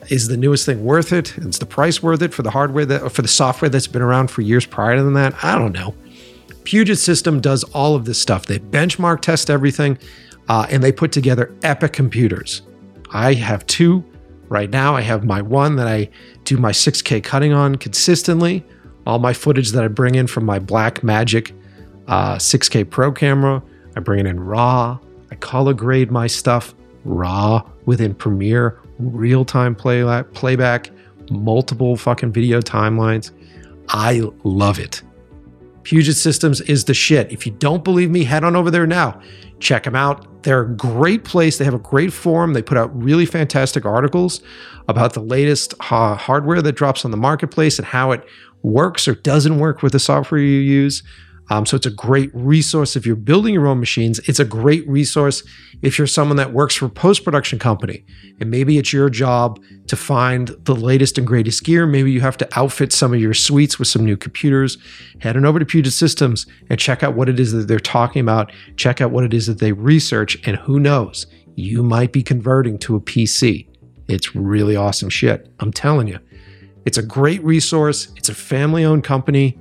is the newest thing worth it? Is the price worth it for the hardware that for the software that's been around for years prior to that? I don't know. Puget System does all of this stuff. They benchmark test everything, uh, and they put together epic computers. I have two right now. I have my one that I do my 6K cutting on consistently. All my footage that I bring in from my Blackmagic uh, 6K Pro camera, I bring it in RAW. I color grade my stuff raw within Premiere, real time play playback, multiple fucking video timelines. I love it. Puget Systems is the shit. If you don't believe me, head on over there now. Check them out. They're a great place. They have a great forum. They put out really fantastic articles about the latest uh, hardware that drops on the marketplace and how it works or doesn't work with the software you use. Um, so it's a great resource if you're building your own machines. It's a great resource if you're someone that works for a post production company and maybe it's your job to find the latest and greatest gear. Maybe you have to outfit some of your suites with some new computers. Head on over to Puget Systems and check out what it is that they're talking about. Check out what it is that they research, and who knows, you might be converting to a PC. It's really awesome shit. I'm telling you. It's a great resource. It's a family owned company.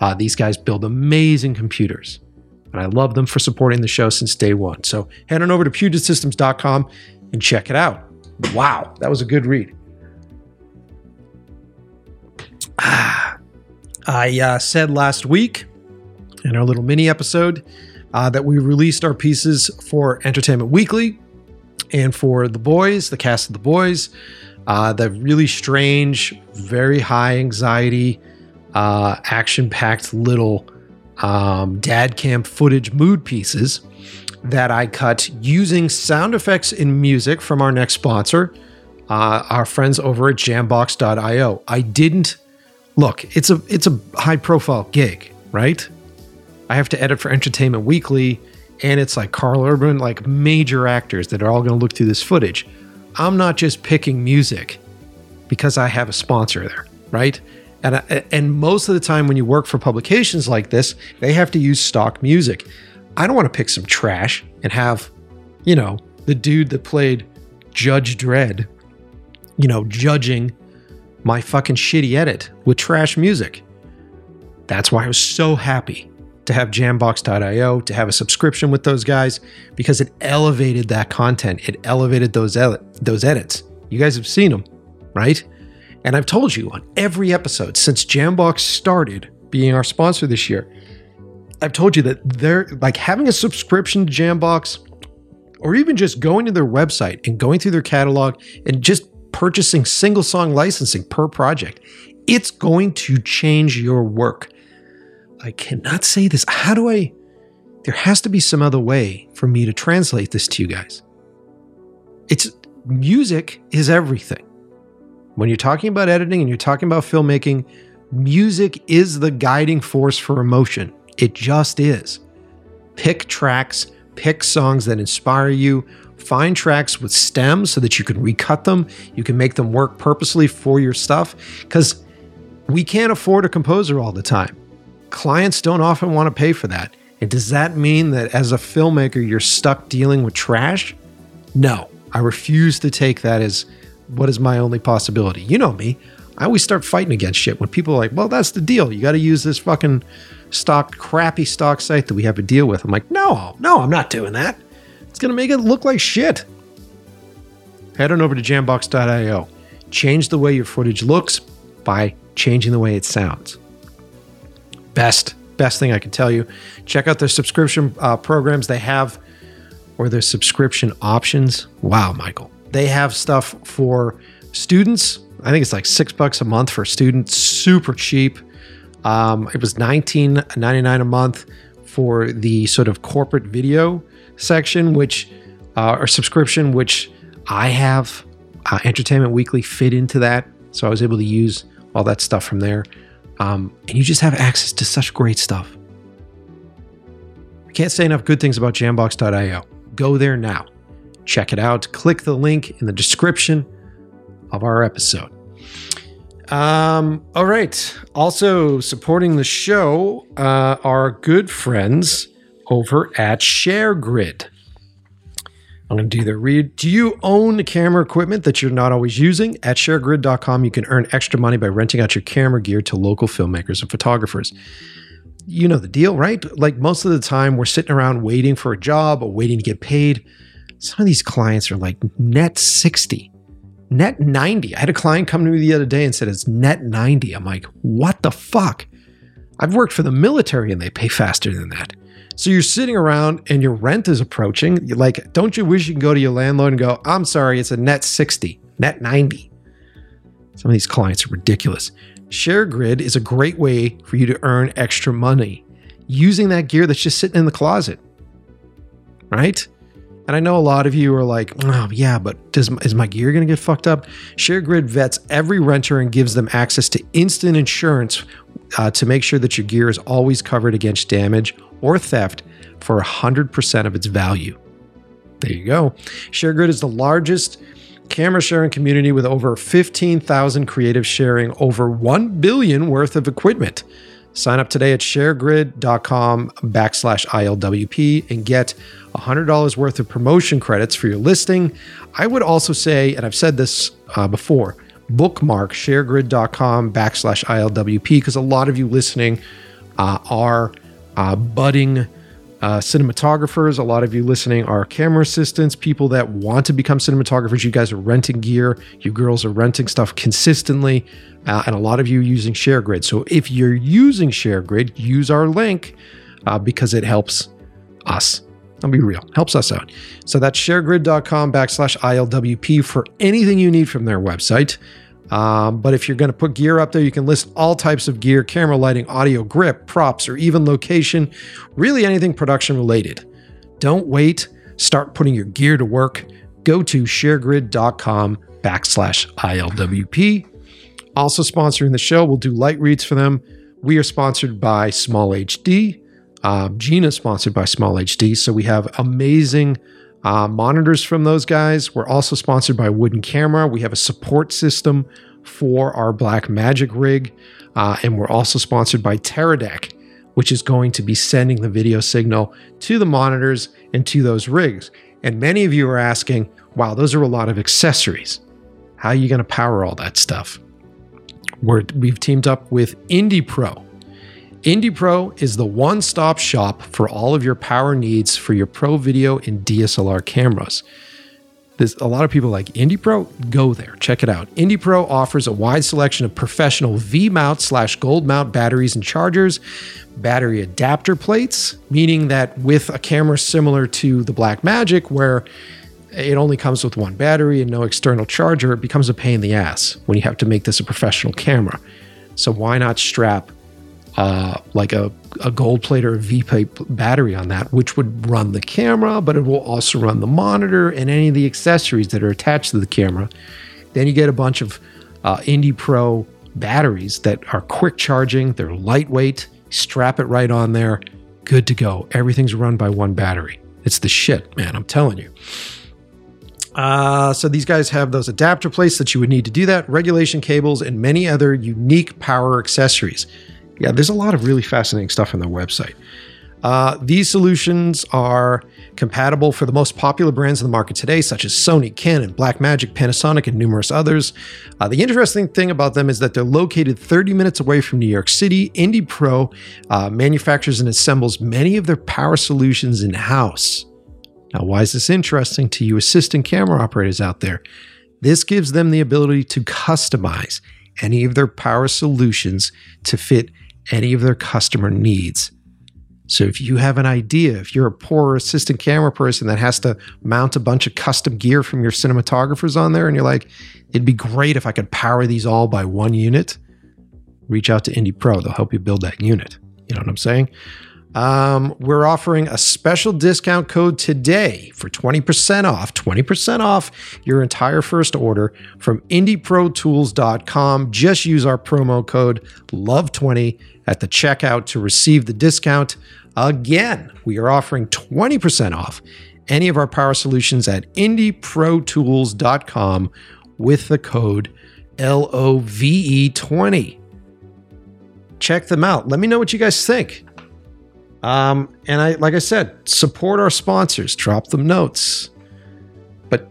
Uh, these guys build amazing computers, and I love them for supporting the show since day one. So head on over to PugetSystems.com and check it out. Wow, that was a good read. I uh, said last week in our little mini episode uh, that we released our pieces for Entertainment Weekly and for The Boys, the cast of The Boys, uh, the really strange, very high anxiety, uh, action packed little um, dad camp footage mood pieces that I cut using sound effects and music from our next sponsor, uh, our friends over at Jambox.io. I didn't look; it's a it's a high profile gig, right? I have to edit for Entertainment Weekly, and it's like Karl Urban, like major actors that are all going to look through this footage. I'm not just picking music because I have a sponsor there, right? And and most of the time when you work for publications like this, they have to use stock music. I don't want to pick some trash and have, you know, the dude that played Judge Dredd, you know, judging my fucking shitty edit with trash music. That's why I was so happy to have jambox.io, to have a subscription with those guys because it elevated that content. It elevated those those edits. You guys have seen them, right? And I've told you on every episode since Jambox started being our sponsor this year, I've told you that they're like having a subscription to Jambox or even just going to their website and going through their catalog and just purchasing single song licensing per project. It's going to change your work. I cannot say this. How do I? There has to be some other way for me to translate this to you guys. It's music is everything. When you're talking about editing and you're talking about filmmaking, music is the guiding force for emotion. It just is. Pick tracks, pick songs that inspire you, find tracks with stems so that you can recut them, you can make them work purposely for your stuff because we can't afford a composer all the time. Clients don't often want to pay for that. And does that mean that as a filmmaker, you're stuck dealing with trash? No, I refuse to take that as what is my only possibility. You know me. I always start fighting against shit when people are like, well, that's the deal. You got to use this fucking stock, crappy stock site that we have to deal with. I'm like, no, no, I'm not doing that. It's going to make it look like shit. Head on over to jambox.io. Change the way your footage looks by changing the way it sounds. Best, best thing I can tell you. Check out their subscription uh, programs they have or their subscription options. Wow, Michael. They have stuff for students. I think it's like six bucks a month for students, super cheap. Um, it was nineteen ninety nine a month for the sort of corporate video section, which uh, or subscription, which I have. Uh, Entertainment Weekly fit into that, so I was able to use all that stuff from there. Um, and you just have access to such great stuff. I can't say enough good things about Jambox.io. Go there now. Check it out. Click the link in the description of our episode. Um, all right. Also supporting the show uh, are good friends over at ShareGrid. I'm going to do the read. Do you own camera equipment that you're not always using? At sharegrid.com, you can earn extra money by renting out your camera gear to local filmmakers and photographers. You know the deal, right? Like most of the time, we're sitting around waiting for a job or waiting to get paid. Some of these clients are like net 60, net 90. I had a client come to me the other day and said it's net 90. I'm like, what the fuck? I've worked for the military and they pay faster than that. So you're sitting around and your rent is approaching. You're like, don't you wish you can go to your landlord and go, I'm sorry, it's a net 60, net 90. Some of these clients are ridiculous. ShareGrid is a great way for you to earn extra money using that gear that's just sitting in the closet. Right? And I know a lot of you are like, oh, yeah, but does, is my gear going to get fucked up? ShareGrid vets every renter and gives them access to instant insurance uh, to make sure that your gear is always covered against damage or theft for 100% of its value. There you go. ShareGrid is the largest camera sharing community with over 15,000 creatives sharing over 1 billion worth of equipment. Sign up today at sharegrid.com backslash ILWP and get $100 worth of promotion credits for your listing. I would also say, and I've said this uh, before, bookmark sharegrid.com backslash ILWP because a lot of you listening uh, are uh, budding uh, cinematographers. A lot of you listening are camera assistants, people that want to become cinematographers. You guys are renting gear. You girls are renting stuff consistently, uh, and a lot of you using ShareGrid. So if you're using ShareGrid, use our link uh, because it helps us. I'll be real, helps us out. So that's sharegrid.com backslash ILWP for anything you need from their website. Um, but if you're going to put gear up there, you can list all types of gear camera lighting, audio, grip, props, or even location really anything production related. Don't wait. Start putting your gear to work. Go to sharegrid.com backslash ILWP. Also sponsoring the show, we'll do light reads for them. We are sponsored by SmallHD. Um, Gina sponsored by SmallHD. So we have amazing uh, monitors from those guys. We're also sponsored by Wooden Camera. We have a support system for our Blackmagic rig. Uh, and we're also sponsored by Teradek, which is going to be sending the video signal to the monitors and to those rigs. And many of you are asking, wow, those are a lot of accessories. How are you going to power all that stuff? We're, we've teamed up with IndiPro. Indie Pro is the one stop shop for all of your power needs for your pro video and DSLR cameras. There's a lot of people like IndiPro. Go there, check it out. IndiPro offers a wide selection of professional V mount slash gold mount batteries and chargers, battery adapter plates, meaning that with a camera similar to the Blackmagic, where it only comes with one battery and no external charger, it becomes a pain in the ass when you have to make this a professional camera. So why not strap uh, like a, a gold plate or a V-plate battery on that, which would run the camera, but it will also run the monitor and any of the accessories that are attached to the camera. Then you get a bunch of uh, IndiPro batteries that are quick charging, they're lightweight, strap it right on there, good to go. Everything's run by one battery. It's the shit, man, I'm telling you. Uh, so these guys have those adapter plates that you would need to do that, regulation cables, and many other unique power accessories yeah, there's a lot of really fascinating stuff on their website. Uh, these solutions are compatible for the most popular brands in the market today, such as Sony, Canon, Blackmagic, Panasonic, and numerous others. Uh, the interesting thing about them is that they're located 30 minutes away from New York City. IndiPro uh, manufactures and assembles many of their power solutions in house. Now, why is this interesting to you assistant camera operators out there? This gives them the ability to customize any of their power solutions to fit any of their customer needs. So if you have an idea, if you're a poor assistant camera person that has to mount a bunch of custom gear from your cinematographers on there, and you're like, it'd be great if I could power these all by one unit, reach out to IndiPro. They'll help you build that unit. You know what I'm saying? Um, we're offering a special discount code today for 20% off, 20% off your entire first order from indiprotools.com. Just use our promo code LOVE20 at the checkout to receive the discount. Again, we are offering 20% off any of our power solutions at indiprotools.com with the code LOVE20. Check them out. Let me know what you guys think. Um, and I, like I said, support our sponsors, drop them notes. But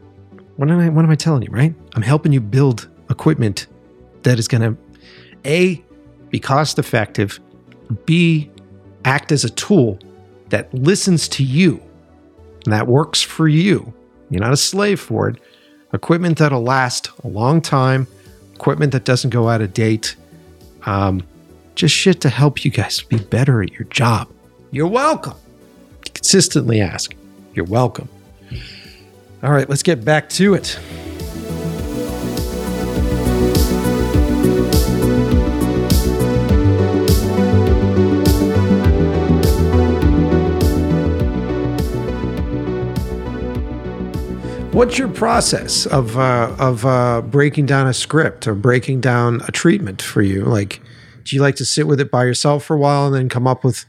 what am I, what am I telling you, right? I'm helping you build equipment that is going to, A, be cost effective, B, act as a tool that listens to you and that works for you. You're not a slave for it. Equipment that'll last a long time, equipment that doesn't go out of date. Um, just shit to help you guys be better at your job. You're welcome. Consistently ask. You're welcome. All right, let's get back to it. What's your process of uh, of uh, breaking down a script or breaking down a treatment for you? Like, do you like to sit with it by yourself for a while and then come up with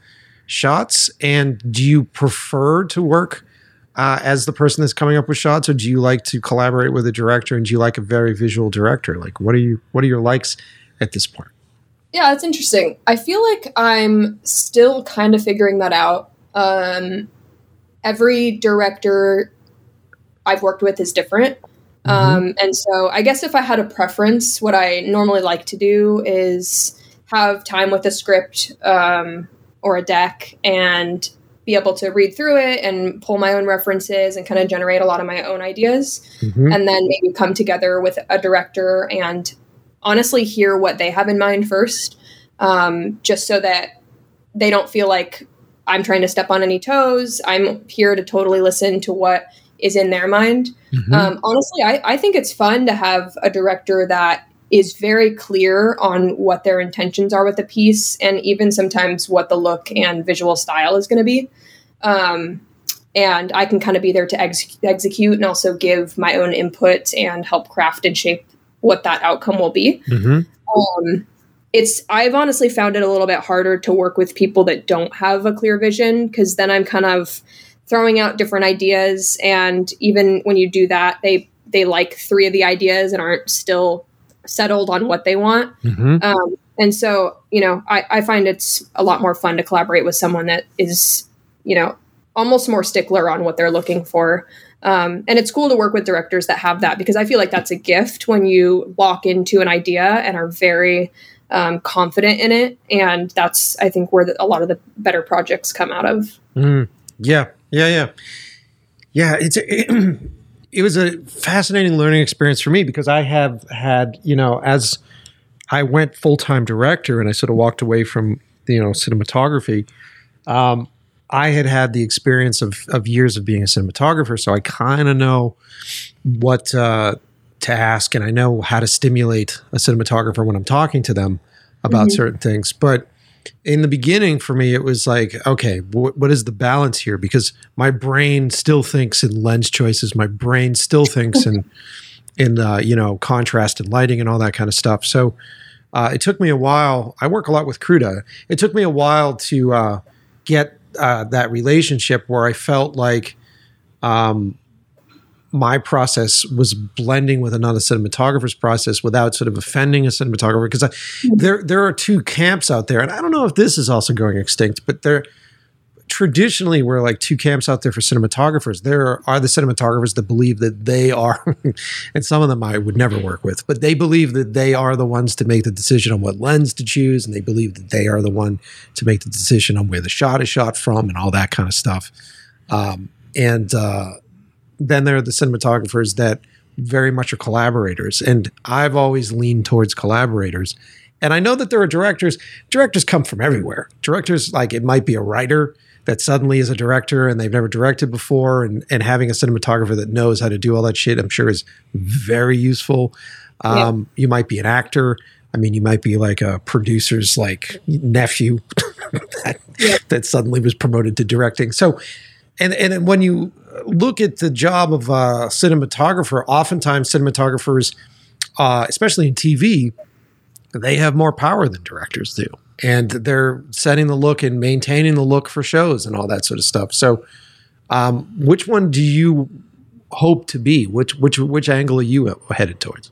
shots? And do you prefer to work uh, as the person that's coming up with shots, or do you like to collaborate with a director? And do you like a very visual director? Like, what are you what are your likes at this point? Yeah, it's interesting. I feel like I'm still kind of figuring that out. Um, every director I've worked with is different. Mm-hmm. Um, and so I guess if I had a preference, what I normally like to do is have time with a script um, or a deck and be able to read through it and pull my own references and kind of generate a lot of my own ideas Mhm. and then maybe come together with a director and honestly hear what they have in mind first um, just so that they don't feel like i'm trying to step on any toes i'm here to totally listen to what is in their mind Mhm. um, honestly I, I think it's fun to have a director that is very clear on what their intentions are with the piece and even sometimes what the look and visual style is going to be. Um, and i can kind of be there to ex- execute and also give my own input and help craft and shape what that outcome will be. Mhm. um, it's i've honestly found it a little bit harder to work with people that don't have a clear vision because then i'm kind of throwing out different ideas. And even when you do that they they like three of the ideas and aren't still settled on what they want. Mhm. um, and so you know I, I find it's a lot more fun to collaborate with someone that is you know almost more stickler on what they're looking for. Um, and it's cool to work with directors that have that because i feel like that's a gift when you walk into an idea and are very um, confident in it. And that's i think where the, a lot of the better projects come out of. Mm. Yeah, yeah, yeah, yeah. It's it, (clears throat) it was a fascinating learning experience for me because I have had you know as I went full time director and I sort of walked away from you know cinematography. Um, I had had the experience of of years of being a cinematographer, so I kind of know what uh, to ask, and I know how to stimulate a cinematographer when I'm talking to them about Mhm. certain things, but in the beginning for me it was like okay wh- what is the balance here? Because my brain still thinks in lens choices. My brain still thinks in (laughs) in uh, you know contrast and lighting and all that kind of stuff. So uh, it took me a while. I work a lot with cruda. It took me a while to uh, get uh, that relationship where i felt like um, my process was blending with another cinematographer's process without sort of offending a cinematographer because there there are two camps out there and i don't know if this is also going extinct but there traditionally we're like two camps out there for cinematographers. There are the cinematographers that believe that they are (laughs) and some of them i would never work with but they believe that they are the ones to make the decision on what lens to choose and they believe that they are the one to make the decision on where the shot is shot from and all that kind of stuff. Um, and uh, then there are the cinematographers that very much are collaborators. And i've always leaned towards collaborators. And i know that there are directors directors come from everywhere. Directors like it might be a writer that suddenly is a director and they've never directed before. And, and having a cinematographer that knows how to do all that shit i'm sure is very useful. Um, you might be an actor. I mean you might be like a producer's like nephew (laughs) that, Yeah. that suddenly was promoted to directing. So and and when you look at the job of a cinematographer, oftentimes cinematographers, uh, especially in TV, they have more power than directors do, and they're setting the look and maintaining the look for shows and all that sort of stuff. So, um, which one do you hope to be? Which which which angle are you headed towards?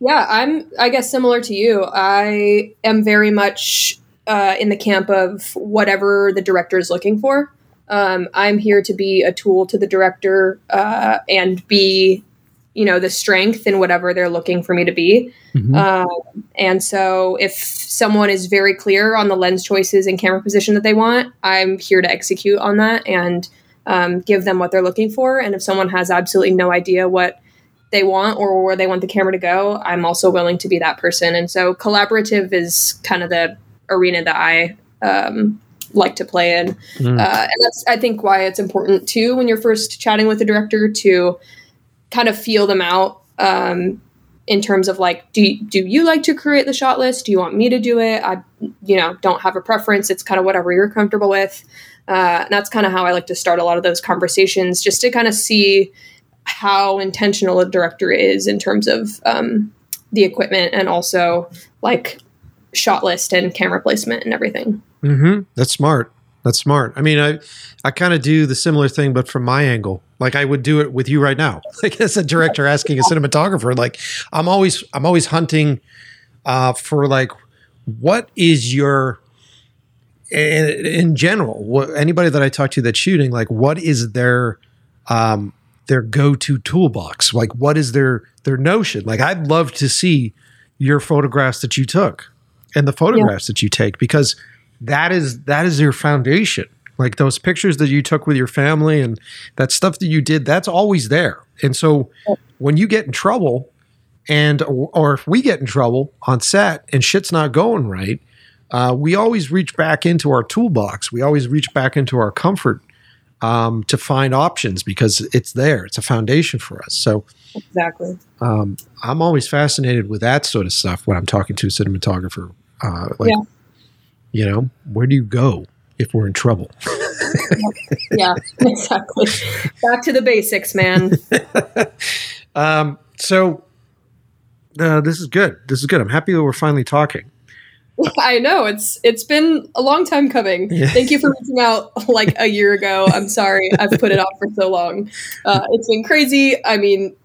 Yeah, I'm, I guess, similar to you. I am very much uh, in the camp of whatever the director is looking for. Um, I'm here to be a tool to the director uh, and be, you know, the strength in whatever they're looking for me to be. Um, and so if someone is very clear on the lens choices and camera position that they want, I'm here to execute on that and um, give them what they're looking for. And if someone has absolutely no idea what they want or where they want the camera to go, I'm also willing to be that person. And so collaborative is kind of the arena that I um, like to play in. Mm. Uh, and that's, I think, why it's important too when you're first chatting with the director to kind of feel them out um, in terms of like, do do you like to create the shot list? Do you want me to do it? I, you know, don't have a preference. It's kind of whatever you're comfortable with. Uh, and that's kind of how I like to start a lot of those conversations, just to kind of see how intentional a director is in terms of um, the equipment and also like shot list and camera placement and everything. Mm-hmm. That's smart. That's smart. I mean, I I kind of do the similar thing, but from my angle. Like I would do it with you right now. (laughs) Like as a director asking a cinematographer, like I'm always I'm always hunting uh, for like what is your in, in general what, anybody that I talk to that's shooting like what is their um, their go to toolbox? Like what is their their notion? Like I'd love to see your photographs that you took and the photographs that you take because that is that is your foundation Like those pictures that you took with your family and that stuff that you did, that's always there. And so when you get in trouble, and or if we get in trouble on set and shit's not going right, uh, we always reach back into our toolbox. We always reach back into our comfort um, to find options because it's there. It's a foundation for us. So exactly. Um, I'm always fascinated with that sort of stuff when I'm talking to a cinematographer. Uh, like, yeah. You know, where do you go if we're in trouble? (laughs) yeah, exactly. Back to the basics, man. (laughs) um, so uh, this is good. This is good. I'm happy that we're finally talking. (laughs) I know it's it's been a long time coming. Yeah. Thank you for reaching out like a year ago. I'm sorry I've put it off for so long. Uh, it's been crazy. I mean,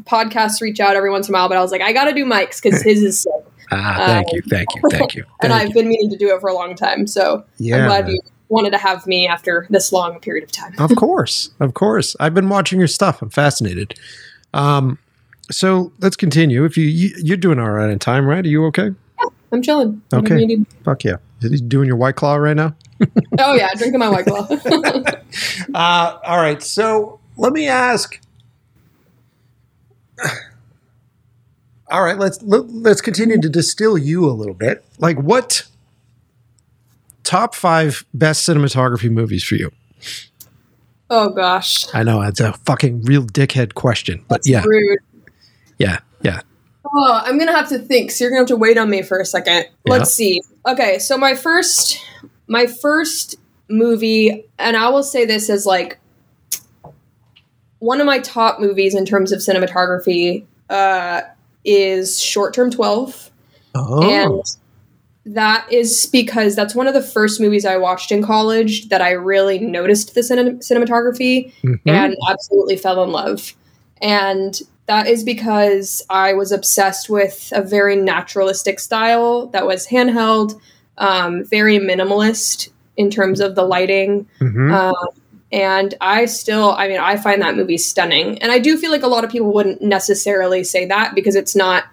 podcasts reach out every once in a while, but I was like, I got to do Mike's because his is sick. Ah, thank um, you, thank you, thank you. (laughs) and I've been meaning to do it for a long time, so yeah. I'm glad you wanted to have me after this long period of time. of course, of course. I've been watching your stuff. I'm fascinated. Um, so let's continue. If you, you are doing all right in time, right? Are you okay? I'm chilling. Okay. Fuck yeah. Is he doing your white claw right now? (laughs) oh yeah, drinking my white claw. (laughs) uh, all right. So let me ask. All right, let's let, us let us continue to distill you a little bit. Like what top five best cinematography movies for you? Oh gosh. I know it's a fucking real dickhead question, but That's yeah. Rude. Yeah, yeah. Oh, I'm gonna have to think. So you're gonna have to wait on me for a second. Yeah. Let's see. Okay, so my first, my first movie, and I will say this is like one of my top movies in terms of cinematography uh, is Short Term Twelve, oh. and that is because that's one of the first movies I watched in college that I really noticed the cin- cinematography mm-hmm. and absolutely fell in love. And that is because I was obsessed with a very naturalistic style that was handheld, um, very minimalist in terms of the lighting. Mm-hmm. Um, and I still, I mean, I find that movie stunning. And I do feel like a lot of people wouldn't necessarily say that because it's not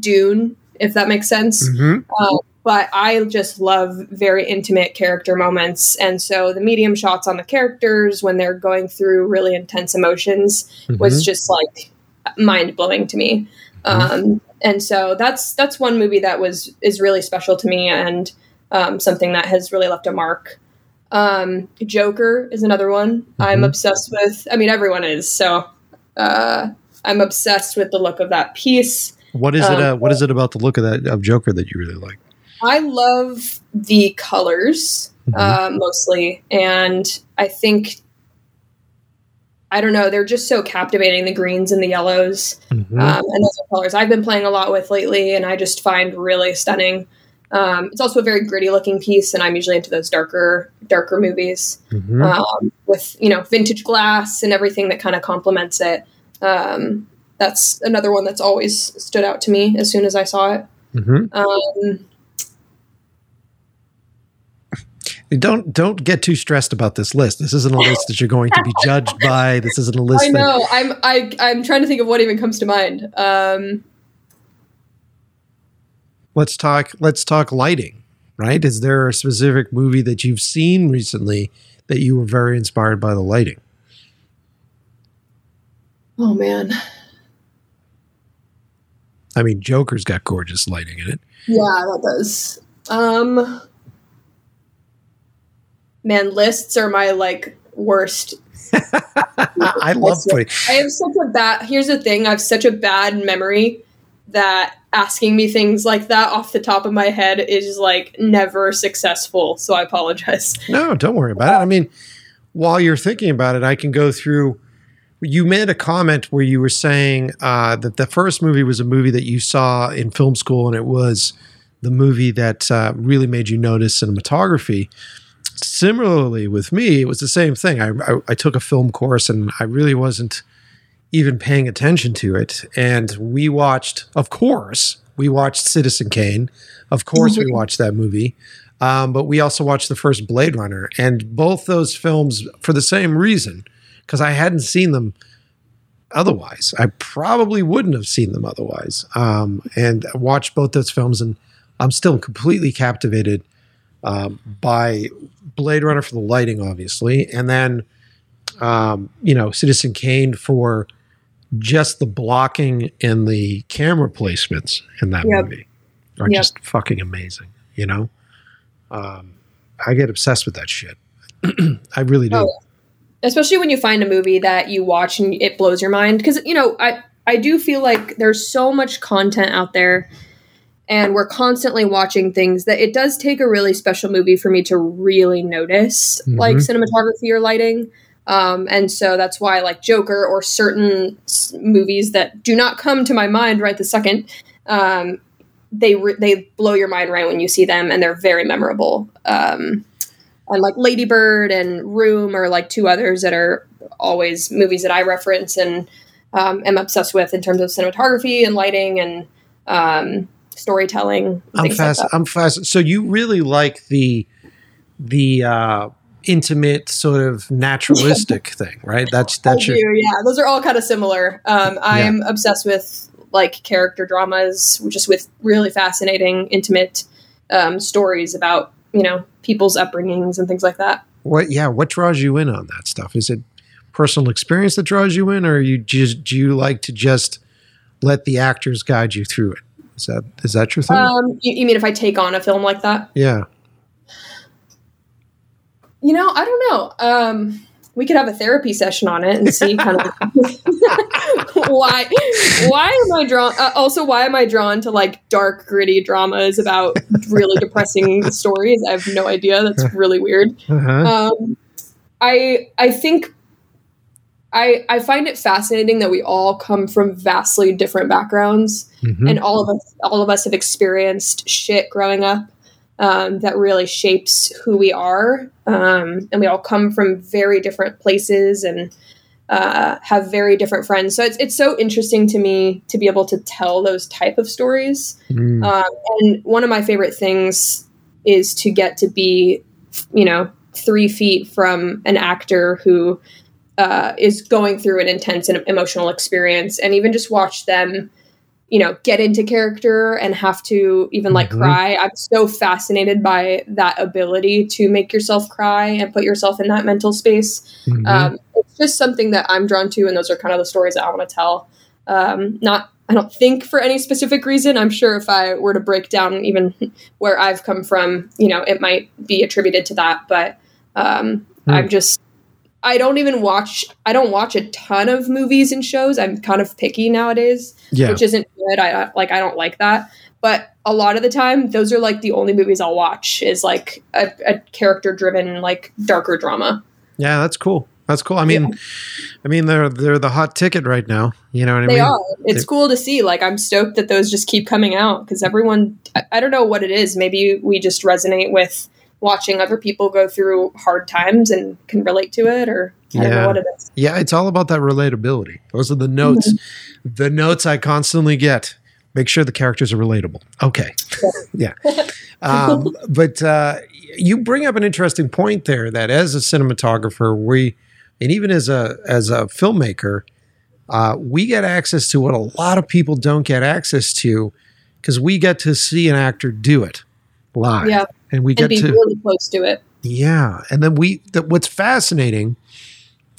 Dune, if that makes sense. Mm-hmm. Uh, but I just love very intimate character moments. And so the medium shots on the characters when they're going through really intense emotions mm-hmm. was just like mind blowing to me. Mm-hmm. Um, and so that's that's one movie that was is really special to me and um, something that has really left a mark. Um, Joker is another one mm-hmm. I'm obsessed with. I mean, everyone is. So uh, I'm obsessed with the look of that piece. What is it? Uh, what is it about the look of that of Joker that you really like? I love the colors mm-hmm. uh, mostly, and I think I don't know. They're just so captivating. The greens and the yellows, mm-hmm. um, and those are colors I've been playing a lot with lately, and I just find really stunning. Um, it's also a very gritty looking piece, and I'm usually into those darker, darker movies mm-hmm. um, with you know vintage glass and everything that kind of complements it. Um, that's another one that's always stood out to me as soon as I saw it. Mm-hmm. Um, don't don't get too stressed about this list. This isn't a list that you're going to be judged by. This isn't a (laughs) list. I know. That, I'm I, I'm trying to think of what even comes to mind. Um, let's talk. Let's talk lighting. Right? Is there a specific movie that you've seen recently that you were very inspired by the lighting? Oh man. I mean, Joker's got gorgeous lighting in it. Yeah, that does. Um man, lists are my like worst. (laughs) I love putting. I have such a bad. Here's the thing: I have such a bad memory that asking me things like that off the top of my head is like never successful. So I apologize. No, don't worry about it. I mean, while you're thinking about it, I can go through. You made a comment where you were saying uh, that the first movie was a movie that you saw in film school, and it was the movie that uh, really made you notice cinematography similarly with me, it was the same thing. I, I, I, took a film course and I really wasn't even paying attention to it. And we watched, of course, we watched Citizen Kane. Of course, we mm-hmm. watched that movie. Um, but we also watched the first Blade Runner. And both those films, for the same reason, because I hadn't seen them otherwise. I probably wouldn't have seen them otherwise. Um, and watched both those films, and I'm still completely captivated um, by Blade Runner for the lighting, obviously, and then um, you know Citizen Kane for just the blocking and the camera placements in that Yep. movie are Yep. just fucking amazing. You know, um, I get obsessed with that shit. (clears throat) I really do. Oh, especially when you find a movie that you watch and it blows your mind because you know i i do feel like there's so much content out there and we're constantly watching things that it does take a really special movie for me to really notice like Mhm. cinematography or lighting um, and so that's why like joker or certain s- movies that do not come to my mind right the second um, they re- they blow your mind right when you see them and they're very memorable um, and like Lady Bird and Room are like two others that are always movies that I reference and um, am obsessed with in terms of cinematography and lighting and um, storytelling. I'm things like I'm fast. So you really like the the uh, intimate sort of naturalistic (laughs) thing, right? That's that's do, your yeah. Those are all kind of similar. Um, I'm obsessed with like character dramas, just with really fascinating, intimate um, stories about you know people's upbringings and things like that. what? Yeah, what draws you in on that stuff? Is it personal experience that draws you in, or you just do you like to just let the actors guide you through it? Is that is that your thing? Um, you, you mean if I take on a film like that? yeah. You know, I don't know. Um, we could have a therapy session on it and see (laughs) kind of (laughs) why why am I drawn uh, also why am I drawn to like dark gritty dramas about really depressing (laughs) stories? I have no idea. That's really weird. Uh-huh. Um, I I think I I find it fascinating that we all come from vastly different backgrounds Mhm. and all of us all of us have experienced shit growing up um, that really shapes who we are. Um, and we all come from very different places and uh, have very different friends. So it's, it's so interesting to me to be able to tell those type of stories. Mm. um, and one of my favorite things is to get to be you know three feet from an actor who uh, is going through an intense and emotional experience and even just watch them you know get into character and have to even like Mhm. cry i'm so fascinated by that ability to make yourself cry and put yourself in that mental space Mhm. um, it's just something that i'm drawn to and those are kind of the stories that i want to tell um, not i don't think for any specific reason i'm sure if i were to break down even where i've come from you know it might be attributed to that but um, Hmm. i'm just i don't even watch i don't watch a ton of movies and shows i'm kind of picky nowadays yeah. which isn't good. I like I don't like that. But a lot of the time, those are like the only movies I'll watch is like a, a character driven like darker drama. Yeah, that's cool. That's cool. I mean, I mean they're they're the hot ticket right now. You know what I They mean? are. It's They- cool to see. Like I'm stoked that those just keep coming out because everyone. I, I don't know what it is. Maybe we just resonate with watching other people go through hard times and can relate to it, or I Yeah. know what it is. Yeah, it's all about that relatability. Those are the notes. The notes I constantly get. Make sure the characters are relatable. Okay. (laughs) yeah. (laughs) Um, but uh, you bring up an interesting point there that as a cinematographer, we and even as a as a filmmaker, uh, we get access to what a lot of people don't get access to because we get to see an actor do it live. Yeah. And we And get be to really close to it. yeah, and then we. That what's fascinating,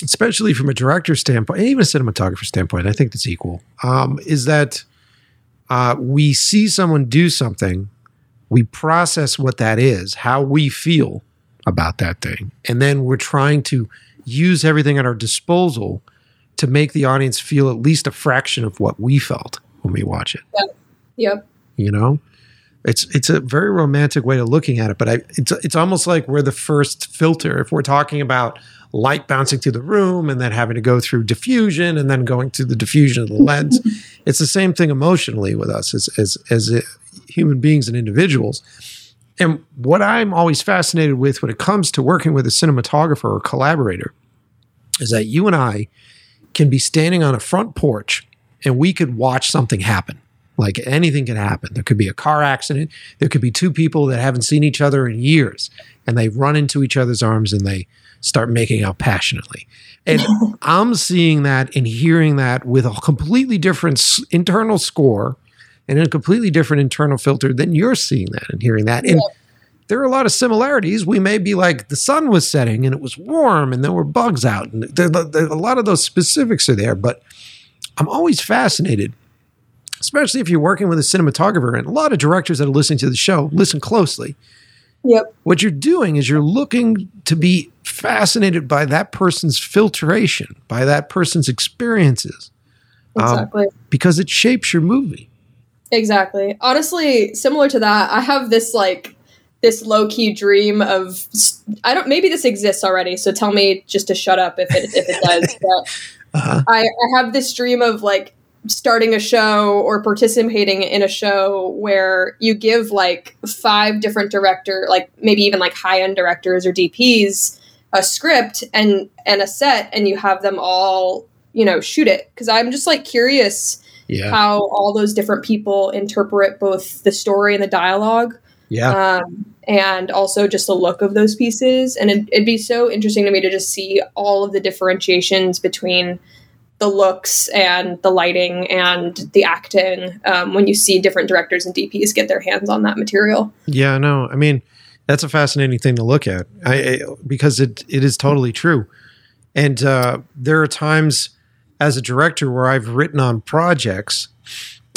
especially from a director standpoint, and even a cinematographer standpoint, I think it's equal. Um, is that uh, we see someone do something, we process what that is, how we feel about that thing, and then we're trying to use everything at our disposal to make the audience feel at least a fraction of what we felt when we watch it Yep. you know it's it's a very romantic way of looking at it but I, it's it's almost like we're the first filter. If we're talking about light bouncing through the room and then having to go through diffusion and then going through the diffusion of the lens (laughs) it's the same thing emotionally with us as as as human beings and individuals. And what i'm always fascinated with when it comes to working with a cinematographer or collaborator is that you and i can be standing on a front porch and we could watch something happen like anything can happen. There could be a car accident. There could be two people that haven't seen each other in years and they run into each other's arms and they start making out passionately. And (laughs) I'm seeing that and hearing that with a completely different internal score and a completely different internal filter than you're seeing that and hearing that. And there are a lot of similarities. We may be like the sun was setting and it was warm and there were bugs out, and there, there, a lot of those specifics are there. But I'm always fascinated, especially if you're working with a cinematographer, and a lot of directors that are listening to the show listen closely. Yep. What you're doing is you're looking to be fascinated by that person's filtration, by that person's experiences, exactly, um, because it shapes your movie. Exactly. Honestly, similar to that, I have this like this low key dream of I don't maybe this exists already, so tell me just to shut up if it if it does. (laughs) But uh-huh. I, I have this dream of like starting a show or participating in a show where you give like five different director like maybe even like high end directors or DPs a script and and a set and you have them all you know shoot it. Because I'm just like curious yeah. how all those different people interpret both the story and the dialogue yeah. um, and also just the look of those pieces. And it, it'd be so interesting to me to just see all of the differentiations between the looks and the lighting and the acting um, when you see different directors and DPs get their hands on that material. Yeah, no, I mean that's a fascinating thing to look at. I, I, because it it is totally true, and uh, there are times as a director where I've written on projects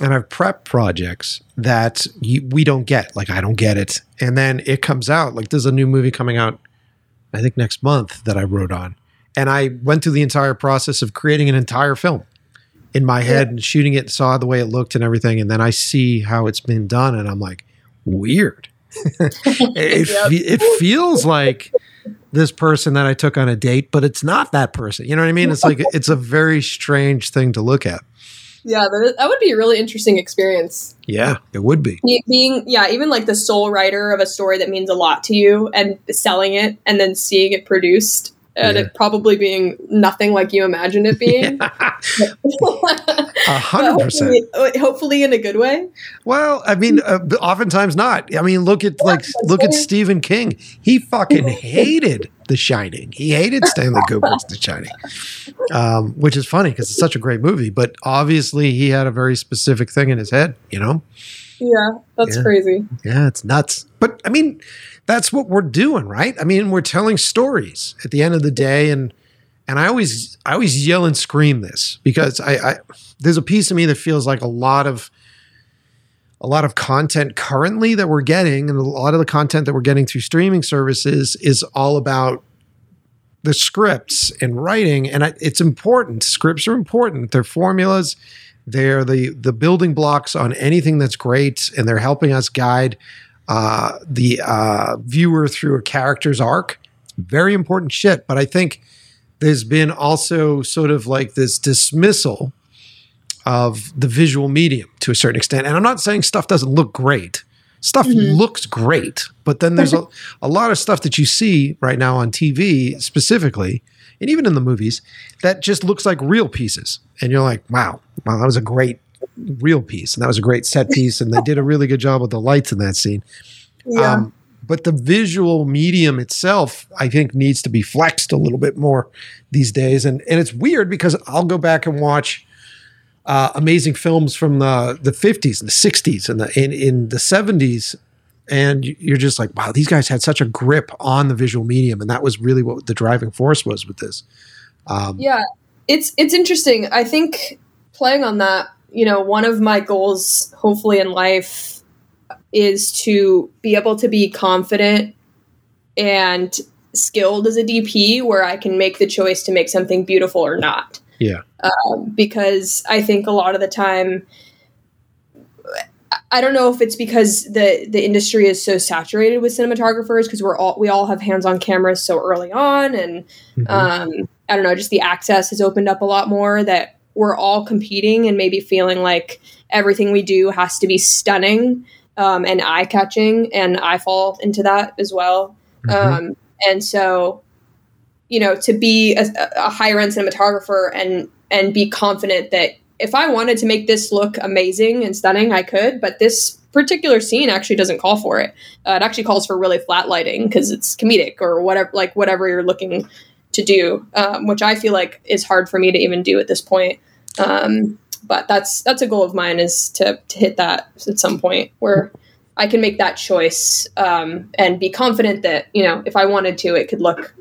and I've prepped projects that you, we don't get, like I don't get it, and then it comes out like there's a new movie coming out, I think next month that I wrote on and I went through the entire process of creating an entire film in my head and shooting it, and saw the way it looked and everything. And then I see how it's been done, and I'm like, weird. (laughs) it, yep. it feels like this person that I took on a date, but it's not that person. You know what I mean? It's like (laughs) it's a very strange thing to look at. Yeah, that would be a really interesting experience. Yeah, it would be. Being, yeah, even like the sole writer of a story that means a lot to you and selling it and then seeing it produced and yeah. it probably being nothing like you imagined it being. (laughs) (laughs) A hundred percent. Hopefully, in a good way. Well, I mean, uh, oftentimes not. I mean, look at like look at Stephen King. He fucking hated The Shining. He hated Stanley Kubrick's The Shining, um, which is funny because it's such a great movie. But obviously, he had a very specific thing in his head. You know. Yeah, that's yeah. crazy. Yeah, it's nuts. But I mean, that's what we're doing, right? I mean, we're telling stories at the end of the day, and and I always I always yell and scream this because I, I there's a piece of me that feels like a lot of a lot of content currently that we're getting, and a lot of the content that we're getting through streaming services is all about the scripts and writing, and it's important. Scripts are important. They're formulas. They're the the building blocks on anything that's great, and they're helping us guide uh, the uh, viewer through a character's arc. Very important shit. But I think there's been also sort of like this dismissal of the visual medium to a certain extent. And I'm not saying stuff doesn't look great. Stuff mm-hmm. looks great, but then there's (laughs) a, a lot of stuff that you see right now on TV specifically, and even in the movies, that just looks like reel pieces. And you're like, wow, wow, that was a great reel piece, and that was a great set piece, and they did a really good job with the lights in that scene. Yeah. Um, but the visual medium itself, I think, needs to be flexed a little bit more these days, and and it's weird because I'll go back and watch uh, amazing films from the the fifties and the sixties and the in in the seventies, and you're just like, wow, these guys had such a grip on the visual medium, and that was really what the driving force was with this. Um, yeah, it's it's interesting. I think playing on that you know, one of my goals, hopefully in life, is to be able to be confident and skilled as a DP where I can make the choice to make something beautiful or not. Yeah. Um, because I think a lot of the time, I don't know if it's because the the industry is so saturated with cinematographers because we're all we all have hands on cameras so early on, and mm-hmm. um, I don't know, just the access has opened up a lot more that we're all competing and maybe feeling like everything we do has to be stunning um, and eye catching, and I fall into that as well. Mm-hmm. Um, and so, you know, to be a, a higher end cinematographer and and be confident that if I wanted to make this look amazing and stunning, I could. But this particular scene actually doesn't call for it. Uh, it actually calls for really flat lighting because it's comedic or whatever, like whatever you're looking to do, um, which I feel like is hard for me to even do at this point. Um, but that's that's a goal of mine is to to hit that at some point where I can make that choice um, and be confident that you know if I wanted to, it could look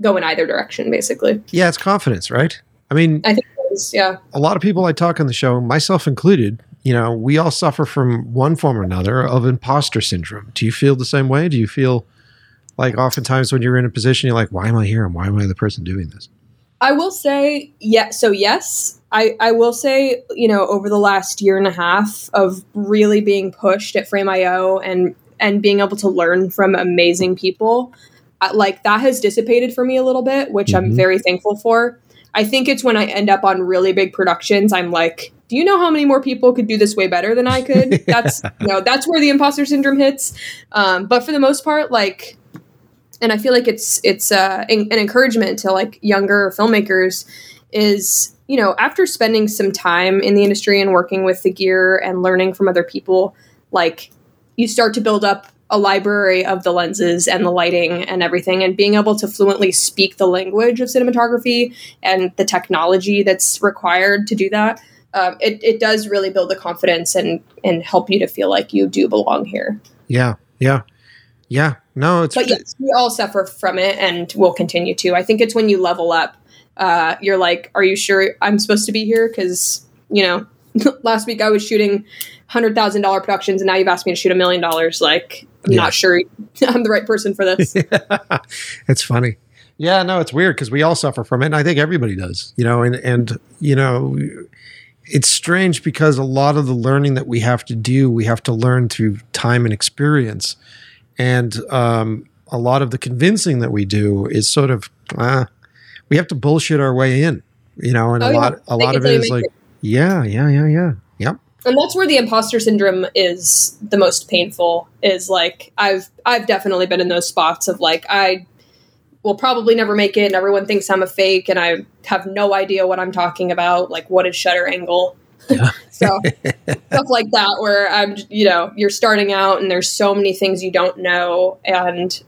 go in either direction, basically. Yeah, it's confidence, right? I mean, I think is, yeah. a lot of people I talk on the show, myself included, you know, we all suffer from one form or another of imposter syndrome. Do you feel the same way? Do you feel like oftentimes when you're in a position, you're like, why am I here? And why am I the person doing this? I will say, yeah. So yes, I, I will say, you know, over the last year and a half of really being pushed at Frame.io and and being able to learn from amazing people, uh, like that has dissipated for me a little bit, which I'm Mhm. very thankful for. I think it's when I end up on really big productions, I'm like, do you know how many more people could do this way better than I could? (laughs) That's you know, that's where the imposter syndrome hits. Um, but for the most part, like and I feel like it's it's uh, an, an encouragement to like younger filmmakers is you know after spending some time in the industry and working with the gear and learning from other people like you start to build up a library of the lenses and the lighting and everything and being able to fluently speak the language of cinematography and the technology that's required to do that um, it, it does really build the confidence and and help you to feel like you do belong here Yeah, yeah, yeah. No, it's but yes, we all suffer from it and will continue to. I think it's when you level up, uh, you're like, are you sure I'm supposed to be here? Because, you know, (laughs) last week I was shooting $100,000 productions and now you've asked me to shoot a million dollars. Like, I'm Yeah. not sure (laughs) I'm the right person for this. (laughs) it's funny. Yeah, no, it's weird because we all suffer from it, and I think everybody does. You know, and and you know, it's strange because a lot of the learning that we have to do, we have to learn through time and experience, and um, a lot of the convincing that we do is sort of uh, we have to bullshit our way in. You know, and Oh, a yeah. lot a lot it of it is like, yeah, yeah, yeah, yeah, yep. And that's where the imposter syndrome is the most painful is like i've i've definitely been in those spots of like i will probably never make it and everyone thinks i'm a fake and i have no idea what i'm talking about like what is shutter angle Yeah. (laughs) so stuff like that where i'm you know you're starting out and there's so many things you don't know and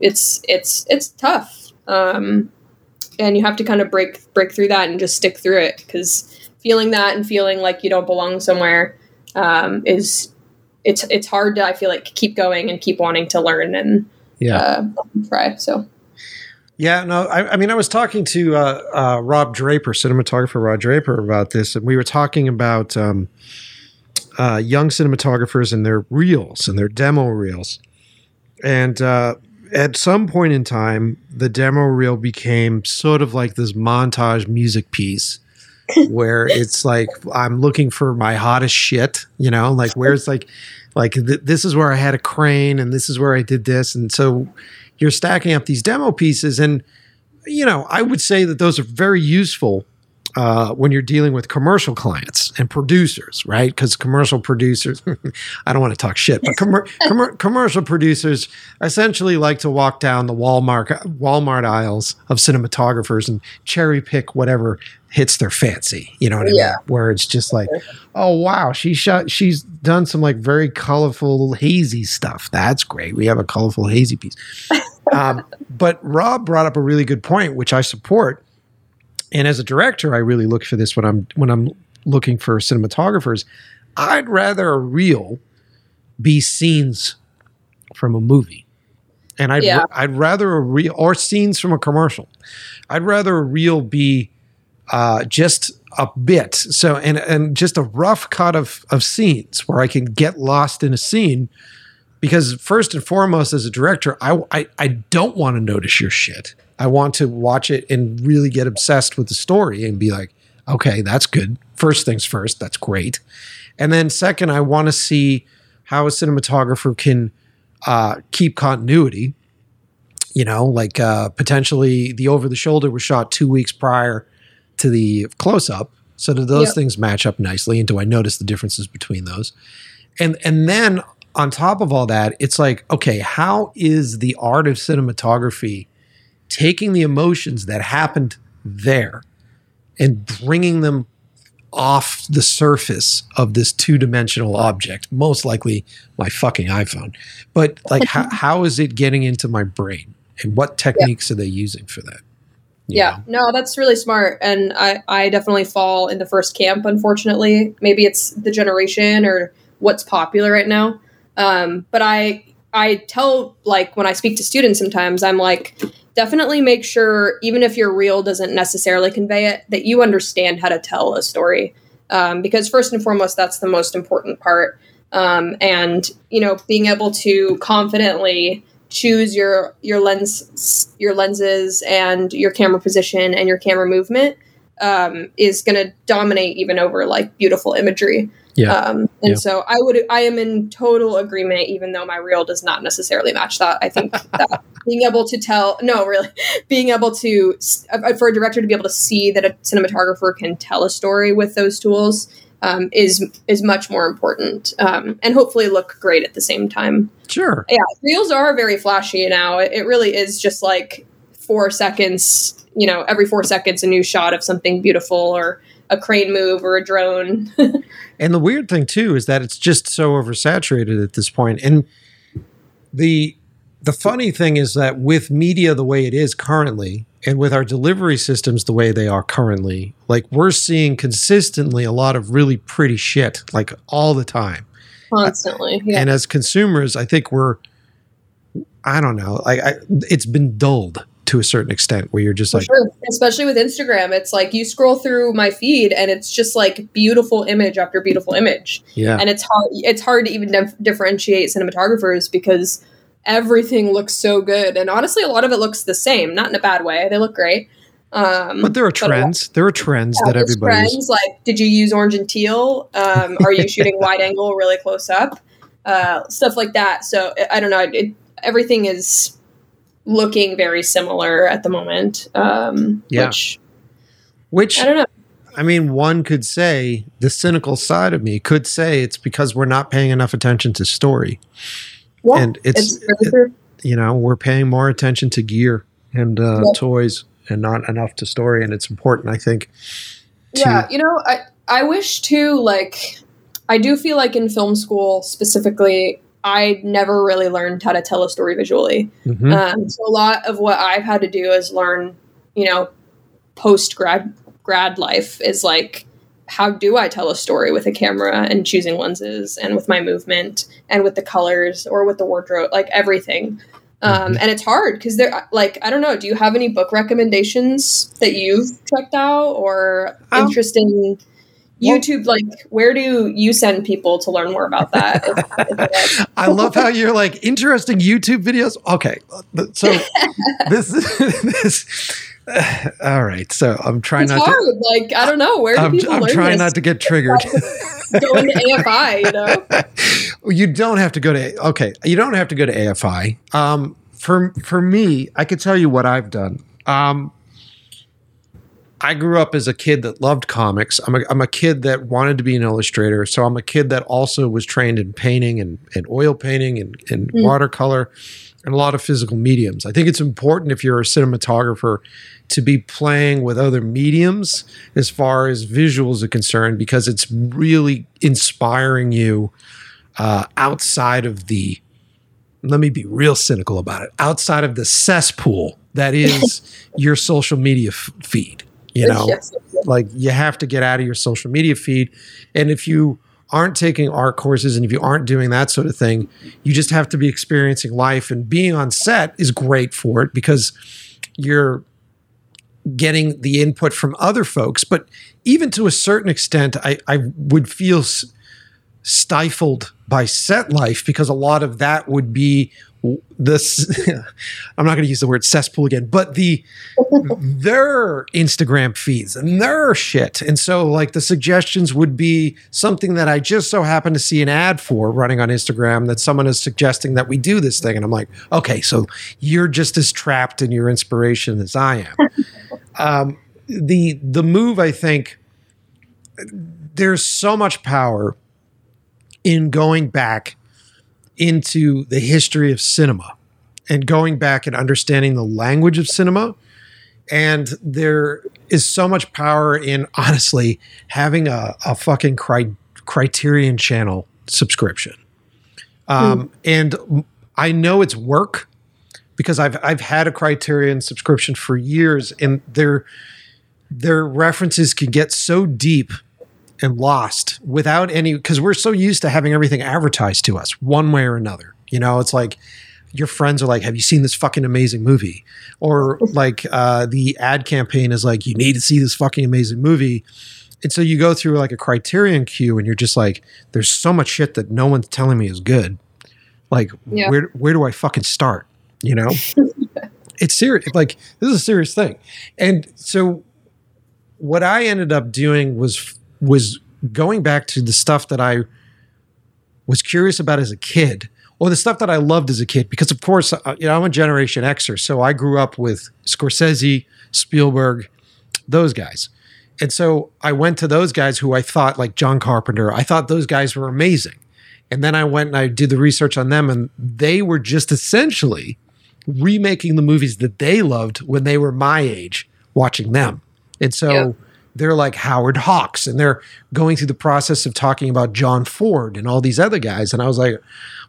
it's it's it's tough um and you have to kind of break break through that and just stick through it because feeling that and feeling like you don't belong somewhere um, is it's it's hard to I feel like keep going and keep wanting to learn and Yeah. uh, try. So Yeah, no, I, I mean, I was talking to uh, uh, Rob Draper, cinematographer Rob Draper, about this, and we were talking about um, uh, young cinematographers and their reels and their demo reels. And uh, at some point in time, the demo reel became sort of like this montage music piece. Where it's like I'm looking for my hottest shit, you know, like where's like like th- this is where I had a crane and this is where I did this. And so you're stacking up these demo pieces and you know i would say that those are very useful uh, when you're dealing with commercial clients and producers right? Because commercial producers (laughs) i don't want to talk shit but commer- (laughs) commer- commercial producers essentially like to walk down the walmart walmart aisles of cinematographers and cherry pick whatever hits their fancy you know what i Yeah. mean where it's just like oh wow she shot she's done some like very colorful hazy stuff. That's great we have a colorful hazy piece. Um, but rob brought up a really good point which i support and as a director i really look for this when i'm when i'm looking for cinematographers. I'd rather a reel be scenes from a movie. And i'd, Yeah. I'd rather a reel or scenes from a commercial. I'd rather a reel be uh, just a bit. So and and just a rough cut of of scenes where i can get lost in a scene because first and foremost as a director i i, I don't want to notice your shit. I want to watch it and really get obsessed with the story and be like okay that's good. First things first that's great. And then second i want to see how a cinematographer can uh, keep continuity you know like uh, potentially the over the shoulder was shot two weeks prior to the close up so do those Yep. things match up nicely? And do i notice the differences between those? And and then on top of all that it's like okay how is the art of cinematography taking the emotions that happened there and bringing them off the surface of this two-dimensional object? Most likely my fucking iphone. But like how, how is it getting into my brain? And what techniques are they using for that? You yeah, know? no, that's really smart, and I I definitely fall in the first camp. Unfortunately, maybe it's the generation or what's popular right now. Um, but I I tell like when I speak to students sometimes I'm like definitely make sure even if your reel doesn't necessarily convey it that you understand how to tell a story. Um, because first and foremost that's the most important part. Um, and you know being able to confidently choose your your lens your lenses and your camera position and your camera movement um, is going to dominate even over like beautiful imagery Yeah. um, and Yeah. so i would i am in total agreement even though my reel does not necessarily match that i think (laughs) that being able to tell no really (laughs) being able to uh, for a director to be able to see that a cinematographer can tell a story with those tools um, is is much more important um, and hopefully look great at the same time Sure. yeah reels are very flashy now it, it really is just like four seconds you know every four seconds a new shot of something beautiful or a crane move or a drone (laughs) And the weird thing too is that it's just so oversaturated at this point. And the the funny thing is that with media the way it is currently, and with our delivery systems the way they are currently, like we're seeing consistently a lot of really pretty shit, like all the time. constantly yeah And as consumers, I think we're I don't know, like I, it's been dulled to a certain extent where you're just For like sure. Especially with Instagram. It's like you scroll through my feed and it's just like beautiful image after beautiful image. yeah. And it's hard it's hard to even dif- differentiate cinematographers because everything looks so good. And honestly a lot of it looks the same, not in a bad way. They look great. Um But there are lot- trends. There are trends yeah, that there's everybody's trends, like did you use orange and teal? Um, are you shooting (laughs) wide angle really close up? Uh, stuff like that. So I- I don't know. It, everything is looking very similar at the moment. Um, Yeah. Which which I don't know. I mean, one could say the cynical side of me could say it's because we're not paying enough attention to story. Yeah, and it's, it's true. you know, we're paying more attention to gear and uh, Yeah. toys and not enough to story. And it's important, I think. Yeah, you know, I I wish too. Like, I do feel like in film school specifically, I never really learned how to tell a story visually. Mhm. Um, so a lot of what I've had to do is learn, you know, post grad grad life is like how do I tell a story with a camera and choosing lenses and with my movement and with the colors or with the wardrobe, like everything. Um, Mhm. And it's hard because they're like, I don't know. Do you have any book recommendations that you've checked out or Um, interesting YouTube? Like, where do you send people to learn more about that? If- if (laughs) I love how you're like interesting YouTube videos. Okay, so (laughs) this this. (sighs) all right, so I'm trying it's not hard. to. Like, I don't know. Where do I'm, people I'm learn trying this? not to get (laughs) triggered. Going to AFI, you know? you don't have to go to okay you don't have to go to afi um, for for me i could tell you what i've done um, i grew up as a kid that loved comics. I'm a, I'm a kid that wanted to be an illustrator. So i'm a kid that also was trained in painting and, and oil painting and, and Mm. watercolor and a lot of physical mediums. I think it's important if you're a cinematographer to be playing with other mediums as far as visuals are concerned because it's really inspiring you uh, outside of the let me be real cynical about it outside of the cesspool that is (laughs) your social media f- feed you know Yes. like you have to get out of your social media feed. And if you aren't taking art courses and if you aren't doing that sort of thing you just have to be experiencing life. And being on set is great for it because you're getting the input from other folks. But even to a certain extent i, I would feel s- stifled by set life because a lot of that would be this (laughs) i'm not going to use the word cesspool again but the (laughs) their instagram feeds and their shit. And so like the suggestions would be something that i just so happen to see an ad for running on instagram that someone is suggesting that we do this thing. And i'm like okay so you're just as trapped in your inspiration as i am. (laughs) Um, the the move i think there's so much power in going back into the history of cinema and going back and understanding the language of cinema. And there is so much power in honestly having a, a fucking cri- criterion channel subscription. Um, And I know it's work because I've I've had a criterion subscription for years and their their references can get so deep and lost without any because we're so used to having everything advertised to us one way or another. You know, it's like your friends are like, "Have you seen this fucking amazing movie?" Or (laughs) like uh, the ad campaign is like, "You need to see this fucking amazing movie." And so you go through like a criterion queue, and you're just like, "There's so much shit that no one's telling me is good." Like, Yeah. where where do I fucking start? You know, (laughs) it's serious. Like this is a serious thing, and so what I ended up doing was was going back to the stuff that I was curious about as a kid, or the stuff that I loved as a kid. Because of course, uh, you know, I'm a Generation Xer, so I grew up with Scorsese, Spielberg, those guys, and so I went to those guys who I thought, like John Carpenter, I thought those guys were amazing. And then I went and I did the research on them, and they were just essentially remaking the movies that they loved when they were my age watching them. And so Yeah. They're like Howard Hawks and they're going through the process of talking about John Ford and all these other guys. And I was like,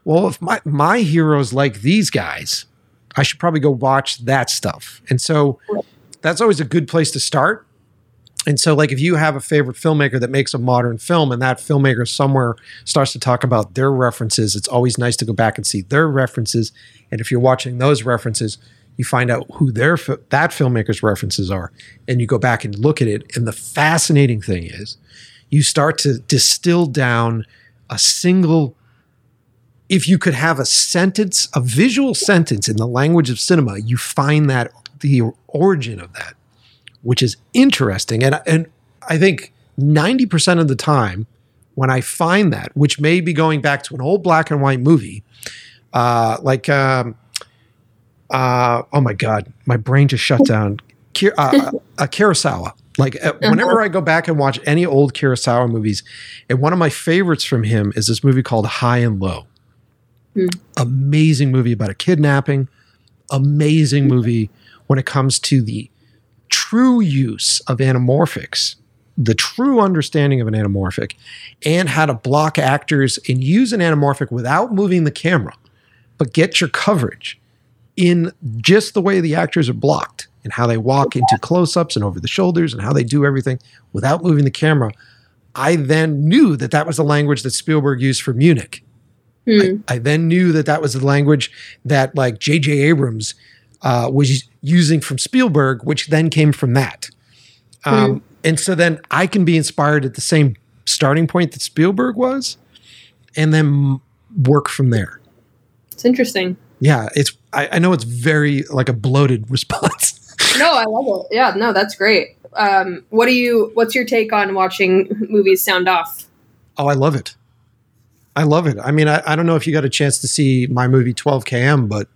well, if my, my heroes like these guys, I should probably go watch that stuff. And so that's always a good place to start. And so, like, if you have a favorite filmmaker that makes a modern film and that filmmaker somewhere starts to talk about their references, it's always nice to go back and see their references. And if you're watching those references, you find out who their that filmmaker's references are, and you go back and look at it. And the fascinating thing is, you start to distill down a single. If you could have a sentence, a visual sentence in the language of cinema, you find that the origin of that which is interesting. And and I think ninety percent of the time, when I find that, which may be going back to an old black and white movie, uh, like um, uh, oh my god, my brain just shut down. Uh, (laughs) uh, Kurosawa. Like uh, whenever I go back and watch any old Kurosawa movies, and one of my favorites from him is this movie called High and Low. Hmm. Amazing movie about a kidnapping. Amazing movie when it comes to the true use of anamorphics, the true understanding of an anamorphic, and how to block actors and use an anamorphic without moving the camera, but get your coverage in just the way the actors are blocked and how they walk into close ups and over the shoulders and how they do everything without moving the camera. I then knew that that was the language that Spielberg used for Munich. Hmm. I then knew that that was the language that like J.J. Abrams uh, was using from Spielberg, which then came from that. Um, And so then I can be inspired at the same starting point that Spielberg was, and then work from there. It's interesting. Yeah, it's. I, I know it's very like a bloated (laughs) response. No, I love it. Yeah, no, that's great. Um, what do you? What's your take on watching movies sound off? Oh, I love it. I love it. I mean, I, I don't know if you got a chance to see my movie 12 km, but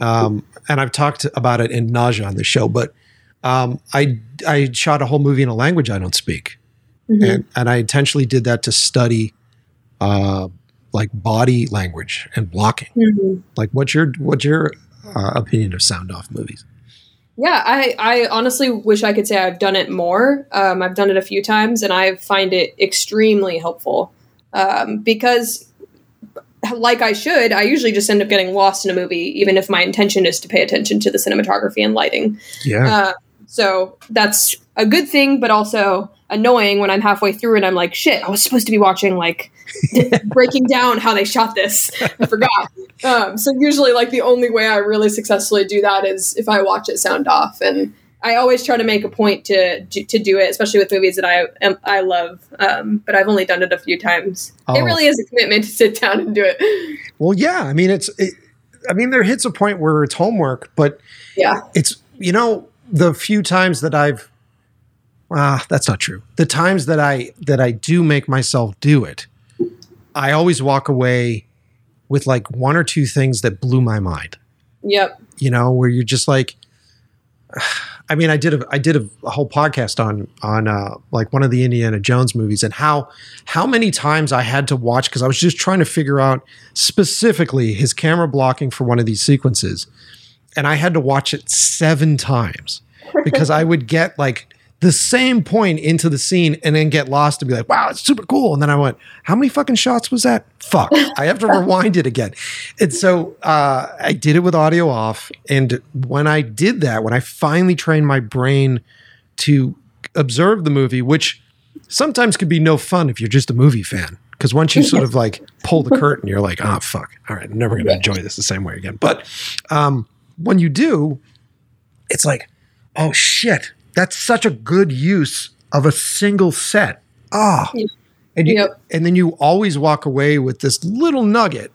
um, and I've talked about it in nausea on the show, but um, I I shot a whole movie in a language I don't speak, Mhm. and and I intentionally did that to study uh, like body language and blocking. Mhm. Like, what's your what's your uh, opinion of sound off movies? Yeah, I, I honestly wish I could say I've done it more. Um, I've done it a few times, and I find it extremely helpful um, because, like I should, I usually just end up getting lost in a movie, even if my intention is to pay attention to the cinematography and lighting. Yeah, Uh, so that's a good thing, but also annoying when I'm halfway through and I'm like, shit, I was supposed to be watching like (laughs) breaking down how they shot this. I forgot. Um, so usually, like the only way I really successfully do that is if I watch it sound off, and I always try to make a point to to do it, especially with movies that I am, I love. Um, but I've only done it a few times. It Oh. really is a commitment to sit down and do it. well, yeah. I mean, it's. It, I mean, there hits a point where it's homework, but Yeah. it's you know the few times that I've ah that's not true. The times that I that I do make myself do it, I always walk away with like one or two things that blew my mind. Yep. You know, where you're just like (sighs) I mean, I did a I did a, a whole podcast on on uh, like one of the Indiana Jones movies and how how many times I had to watch because I was just trying to figure out specifically his camera blocking for one of these sequences, and I had to watch it seven times because I would get like the same point into the scene and then get lost and be like, wow, it's super cool. And then I went, how many fucking shots was that? Fuck. I have to (laughs) rewind it again. And so uh, I did it with audio off. And when I did that, when I finally trained my brain to observe the movie, which sometimes could be no fun if you're just a movie fan. Because once you sort of (laughs) like pull the curtain, you're like, oh fuck, all right, I'm never going to enjoy this the same way again. But um, when you do, it's like, oh shit, that's such a good use of a single set. Ah, Yeah. and you, Yep. and then you always walk away with this little nugget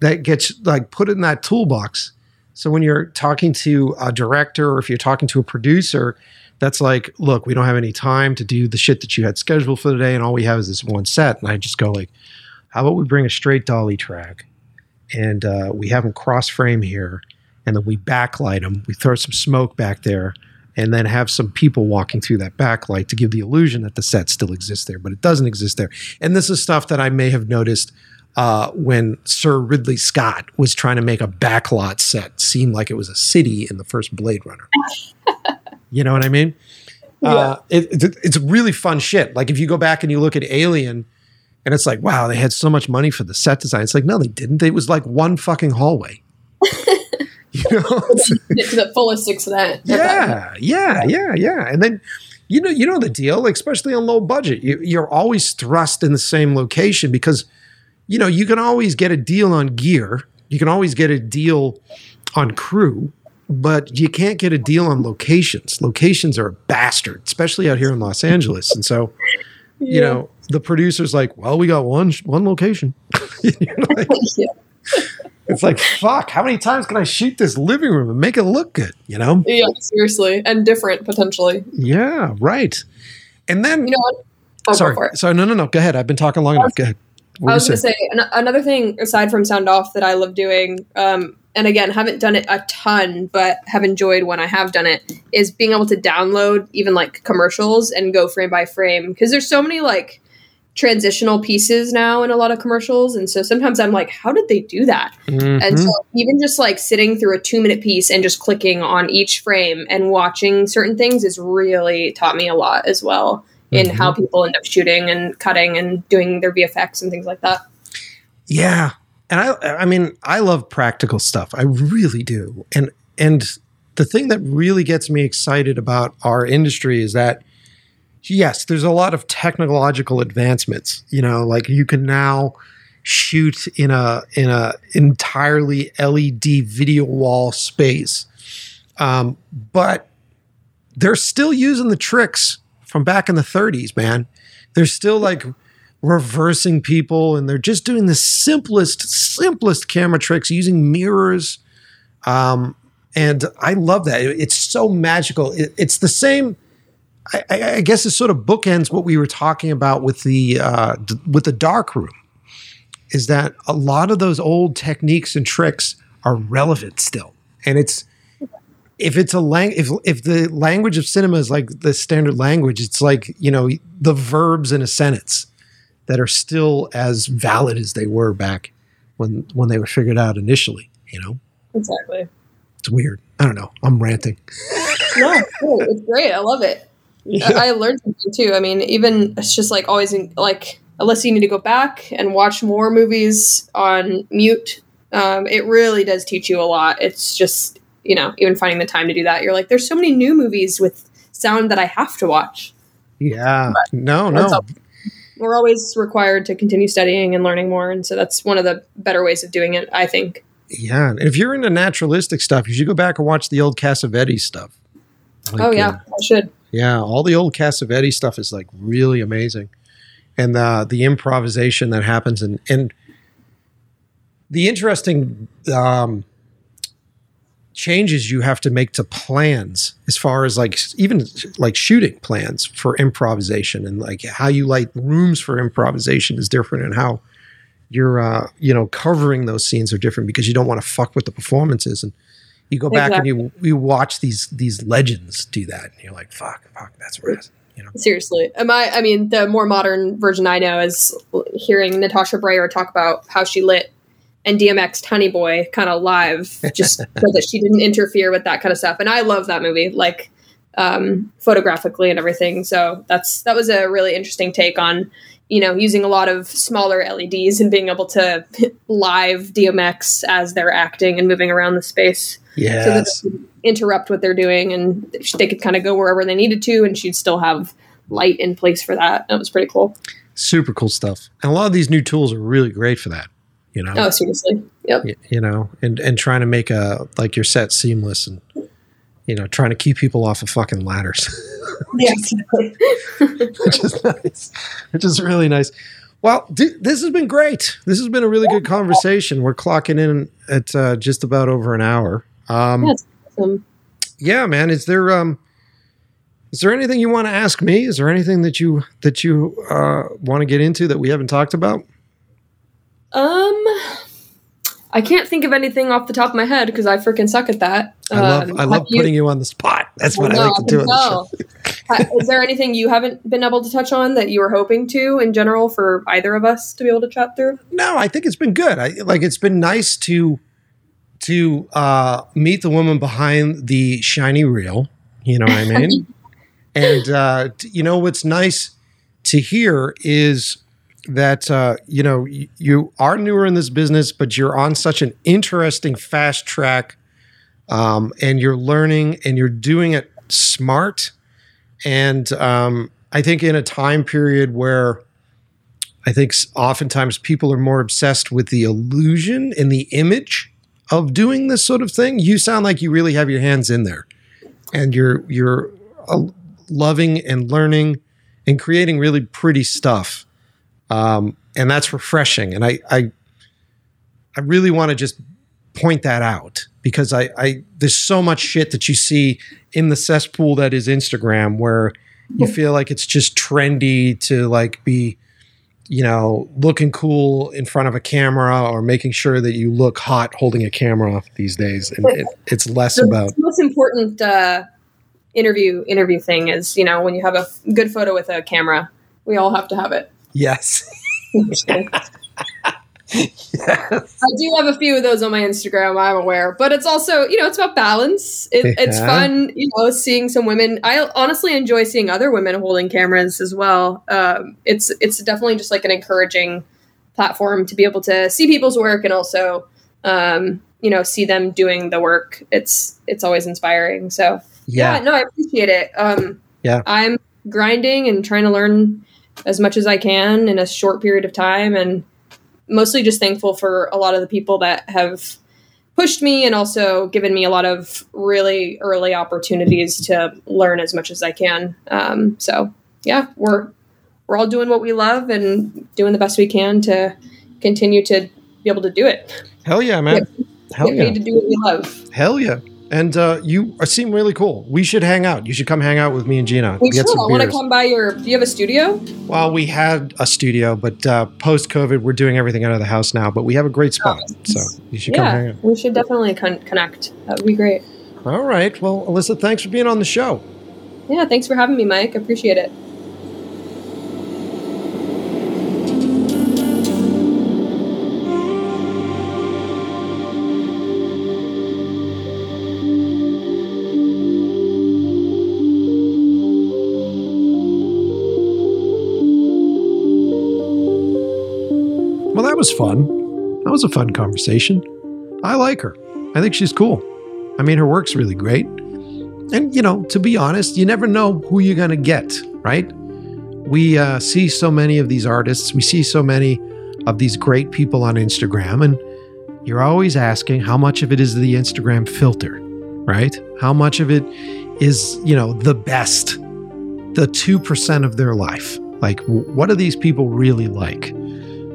that gets like put in that toolbox. So when you're talking to a director or if you're talking to a producer, that's like, look, we don't have any time to do the shit that you had scheduled for the day, and all we have is this one set. And I just go like, how about we bring a straight dolly track, and uh, we have them cross frame here, and then we backlight them. We throw some smoke back there, and then have some people walking through that backlight to give the illusion that the set still exists there, but it doesn't exist there. And this is stuff that I may have noticed uh, when Sir Ridley Scott was trying to make a backlot set seem like it was a city in the first Blade Runner. (laughs) you know what I mean? Uh, it, it- it's really fun shit. Like if you go back and you look at Alien, and it's like, wow, they had so much money for the set design. It's like, no, they didn't. It was like one fucking hallway. (laughs) (laughs) you know? (laughs) To the fullest extent. yeah, yeah, yeah, yeah. And then you know, you know the deal, like especially on low budget, you, you're always thrust in the same location because you know you can always get a deal on gear, you can always get a deal on crew, but you can't get a deal on locations. Locations are a bastard, especially out here in Los Angeles, and so you Yeah. know the producer's like, well, we got one one location. (laughs) You're like, Yeah. It's like fuck. How many times can I shoot this living room and make it look good? You know. Yeah, seriously, and different potentially. Yeah, right. And then, You know? Oh, sorry, for it. sorry, no, no, no. Go ahead. I've been talking long enough. Go ahead. What I was going to say an- another thing aside from sound off that I love doing, um, and again, haven't done it a ton, but have enjoyed when I have done it, is being able to download even like commercials and go frame by frame because there's so many like transitional pieces now in a lot of commercials, and so sometimes I'm like, how did they do that? And Mhm. so even just like sitting through a two minute piece and just clicking on each frame and watching certain things has really taught me a lot as well in Mm-hmm. how people end up shooting and cutting and doing their VFX and things like that. yeah, and I, I mean, I love practical stuff. I really do. And and the thing that really gets me excited about our industry is that yes, there's a lot of technological advancements. You know, like you can now shoot in a in a entirely LED video wall space, um, but they're still using the tricks from back in the 30s, man. They're still like reversing people, and they're just doing the simplest, simplest camera tricks using mirrors. Um, and I love that. It's so magical. It- it's the same. I, I, guess it sort of bookends what we were talking about with the uh, d- with the dark room. Is that a lot of those old techniques and tricks are relevant still, and it's if it's a lang if if the language of cinema is like the standard language, it's like you know the verbs in a sentence that are still as valid as they were back when when they were figured out initially. You know, Exactly. it's weird. I don't know. I'm ranting. No, cool. it's great. I love it. I I learned something too. I mean, even it's just like always in, like unless you need to go back and watch more movies on mute, um, it really does teach you a lot. It's just you know even finding the time to do that. You're like, there's so many new movies with sound that I have to watch. Yeah. No, no. all. We're always required to continue studying and learning more, and so that's one of the better ways of doing it. I think. Yeah. And if you're into naturalistic stuff, you should go back and watch the old Cassavetes stuff. Like, oh yeah, uh, I should. Yeah, all the old Cassavetes stuff is like really amazing, and the the improvisation that happens, and and the interesting um, changes you have to make to plans as far as like even like shooting plans for improvisation, and like how you light rooms for improvisation is different, and how you're uh, you know covering those scenes are different because you don't want to fuck with the performances and you go back and you you watch these these legends do that and you're like fuck fuck that's right you know Seriously, am I? I mean, the more modern version I know is hearing Natasha Braier talk about how she lit and DMX Honey Boy kind of live, (laughs) just so that she didn't interfere with that kind of stuff. And I love that movie, like um, photographically and everything. So that's that was a really interesting take on you know using a lot of smaller LEDs and being able to (laughs) live DMX as they're acting and moving around the space Yeah. so that they could interrupt what they're doing and they could kind of go wherever they needed to and she'd still have light in place for that. That was pretty cool. Super cool stuff. And a lot of these new tools are really great for that. You know. Oh, seriously. Yep. Y- You know, and and trying to make a like your set seamless and you know trying to keep people off of fucking ladders. (laughs) Exactly. which is nice. Which is really nice. Well, d- this has been great. This has been a really good conversation. We're clocking in at uh, just about over an hour. Um, That's awesome. yeah, man. Is there um, is there anything you want to ask me? Is there anything that you that you uh, want to get into that we haven't talked about? Um, I can't think of anything off the top of my head because I freaking suck at that. I love Um, I love you- putting you on the spot. That's what I, know, like to do on can the show. tell. Ha- Is there anything you haven't been able to touch on that you were hoping to in general for either of us to be able to chat through? No, I think it's been good. I like it's been nice to to uh, meet the woman behind the shiny reel. You know what I mean? (laughs) and uh, you know what's nice to hear is that uh, you know you are newer in this business, but you're on such an interesting fast track, um, and you're learning and you're doing it smart. And um, I think in a time period where I think oftentimes people are more obsessed with the illusion and the image of doing this sort of thing. You sound like you really have your hands in there, and you're you're uh, loving and learning and creating really pretty stuff, um, and that's refreshing. And I I, I really want to just point that out because I, I there's so much shit that you see in the cesspool that is Instagram where you feel like it's just trendy to like be you know, looking cool in front of a camera or making sure that you look hot holding a camera these days. And it, it's less The about, the most important uh, interview interview thing is you know when you have a good photo with a camera, we all have to have it. Yes. Yes. (laughs) I do have a few of those on my Instagram. I'm aware, but it's also you know it's about balance. It, It's fun, you know, seeing some women. I honestly enjoy seeing other women holding cameras as well. Um, it's it's definitely just like an encouraging platform to be able to see people's work and also um, you know see them doing the work. It's it's always inspiring. So yeah, Yeah. no, I appreciate it. Um, Yeah. I'm grinding and trying to learn as much as I can in a short period of time, and mostly just thankful for a lot of the people that have pushed me and also given me a lot of really early opportunities to learn as much as I can. Um, so yeah, we're we're all doing what we love and doing the best we can to continue to be able to do it. Hell yeah, man. Hell Get yeah. to do what we love. Hell yeah. And uh, you seem really cool. We should hang out. You should come hang out with me and Gina. We get should. I want to come by your. Do you have a studio? Well, we had a studio, but uh, post COVID, we're doing everything out of the house now. But we have a great spot. So you should come hang Yeah, out. we should definitely con- connect. That would be great. All right. Well, Alyssa, thanks for being on the show. Yeah, thanks for having me, Mike. Appreciate it. Was a fun conversation. I like her. I think she's cool. I mean, her work's really great. And, you know, to be honest, you never know who you're going to get, right? We uh, see so many of these artists, we see so many of these great people on Instagram, and you're always asking how much of it is the Instagram filter, right? How much of it is, you know, the best, the 2% of their life? Like, what do these people really like?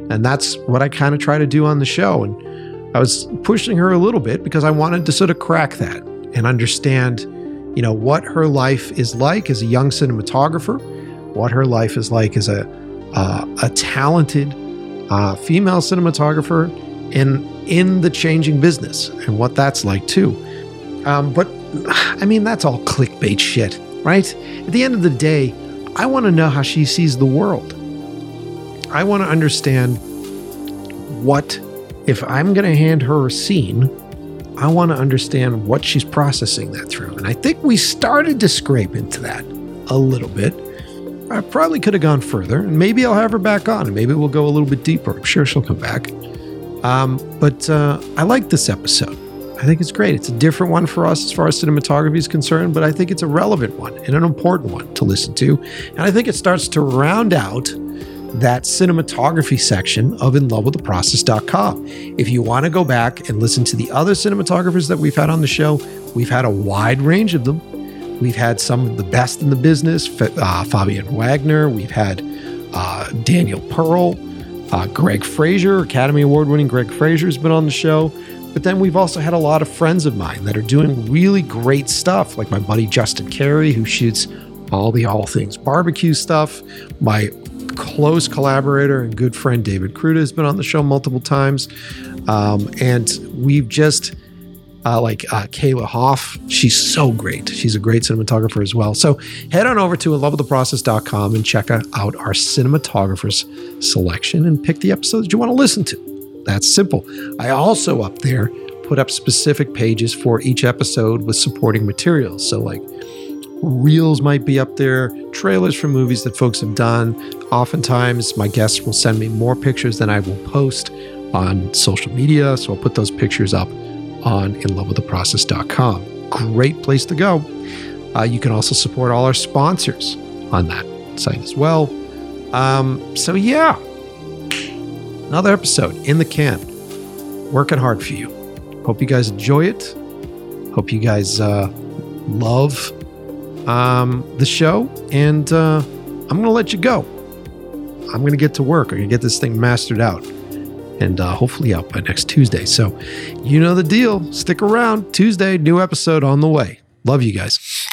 And that's what I kind of try to do on the show. And I was pushing her a little bit because I wanted to sort of crack that and understand, you know, what her life is like as a young cinematographer, what her life is like as a uh, a talented uh, female cinematographer in in the changing business and what that's like too. Um, but I mean, that's all clickbait shit, right? At the end of the day, I want to know how she sees the world. I want to understand what, if I'm going to hand her a scene, I want to understand what she's processing that through. And I think we started to scrape into that a little bit. I probably could have gone further, and maybe I'll have her back on, and maybe we'll go a little bit deeper. I'm sure she'll come back. Um, but uh, I like this episode. I think it's great. It's a different one for us as far as cinematography is concerned, but I think it's a relevant one and an important one to listen to. And I think it starts to round out that cinematography section of inlovewiththeprocess.com. If you want to go back and listen to the other cinematographers that we've had on the show, we've had a wide range of them. We've had some of the best in the business, uh, Fabian Wagner. We've had uh, Daniel Pearl, uh, Greig Fraser, Academy Award winning Greig Fraser has been on the show. But then we've also had a lot of friends of mine that are doing really great stuff, like my buddy Justin Carey, who shoots all the all things barbecue stuff. My close collaborator and good friend David Kruta has been on the show multiple times. Um, and we've just, uh, like uh, Kayla Hoff, she's so great. She's a great cinematographer as well. So head on over to inlovewiththeprocess.com and check out our cinematographers selection and pick the episodes you want to listen to. That's simple. I also up there put up specific pages for each episode with supporting materials. So like reels might be up there, trailers for movies that folks have done. Oftentimes, my guests will send me more pictures than I will post on social media. So I'll put those pictures up on inlovewiththeprocess.com. Great place to go. Uh, you can also support all our sponsors on that site as well. Um, so, yeah, another episode in the can. Working hard for you. Hope you guys enjoy it. Hope you guys uh, love um, the show, and uh, I'm going to let you go. I'm going to get to work. I'm going to get this thing mastered out and uh, hopefully out by next Tuesday. So, you know the deal. Stick around. Tuesday, new episode on the way. Love you guys.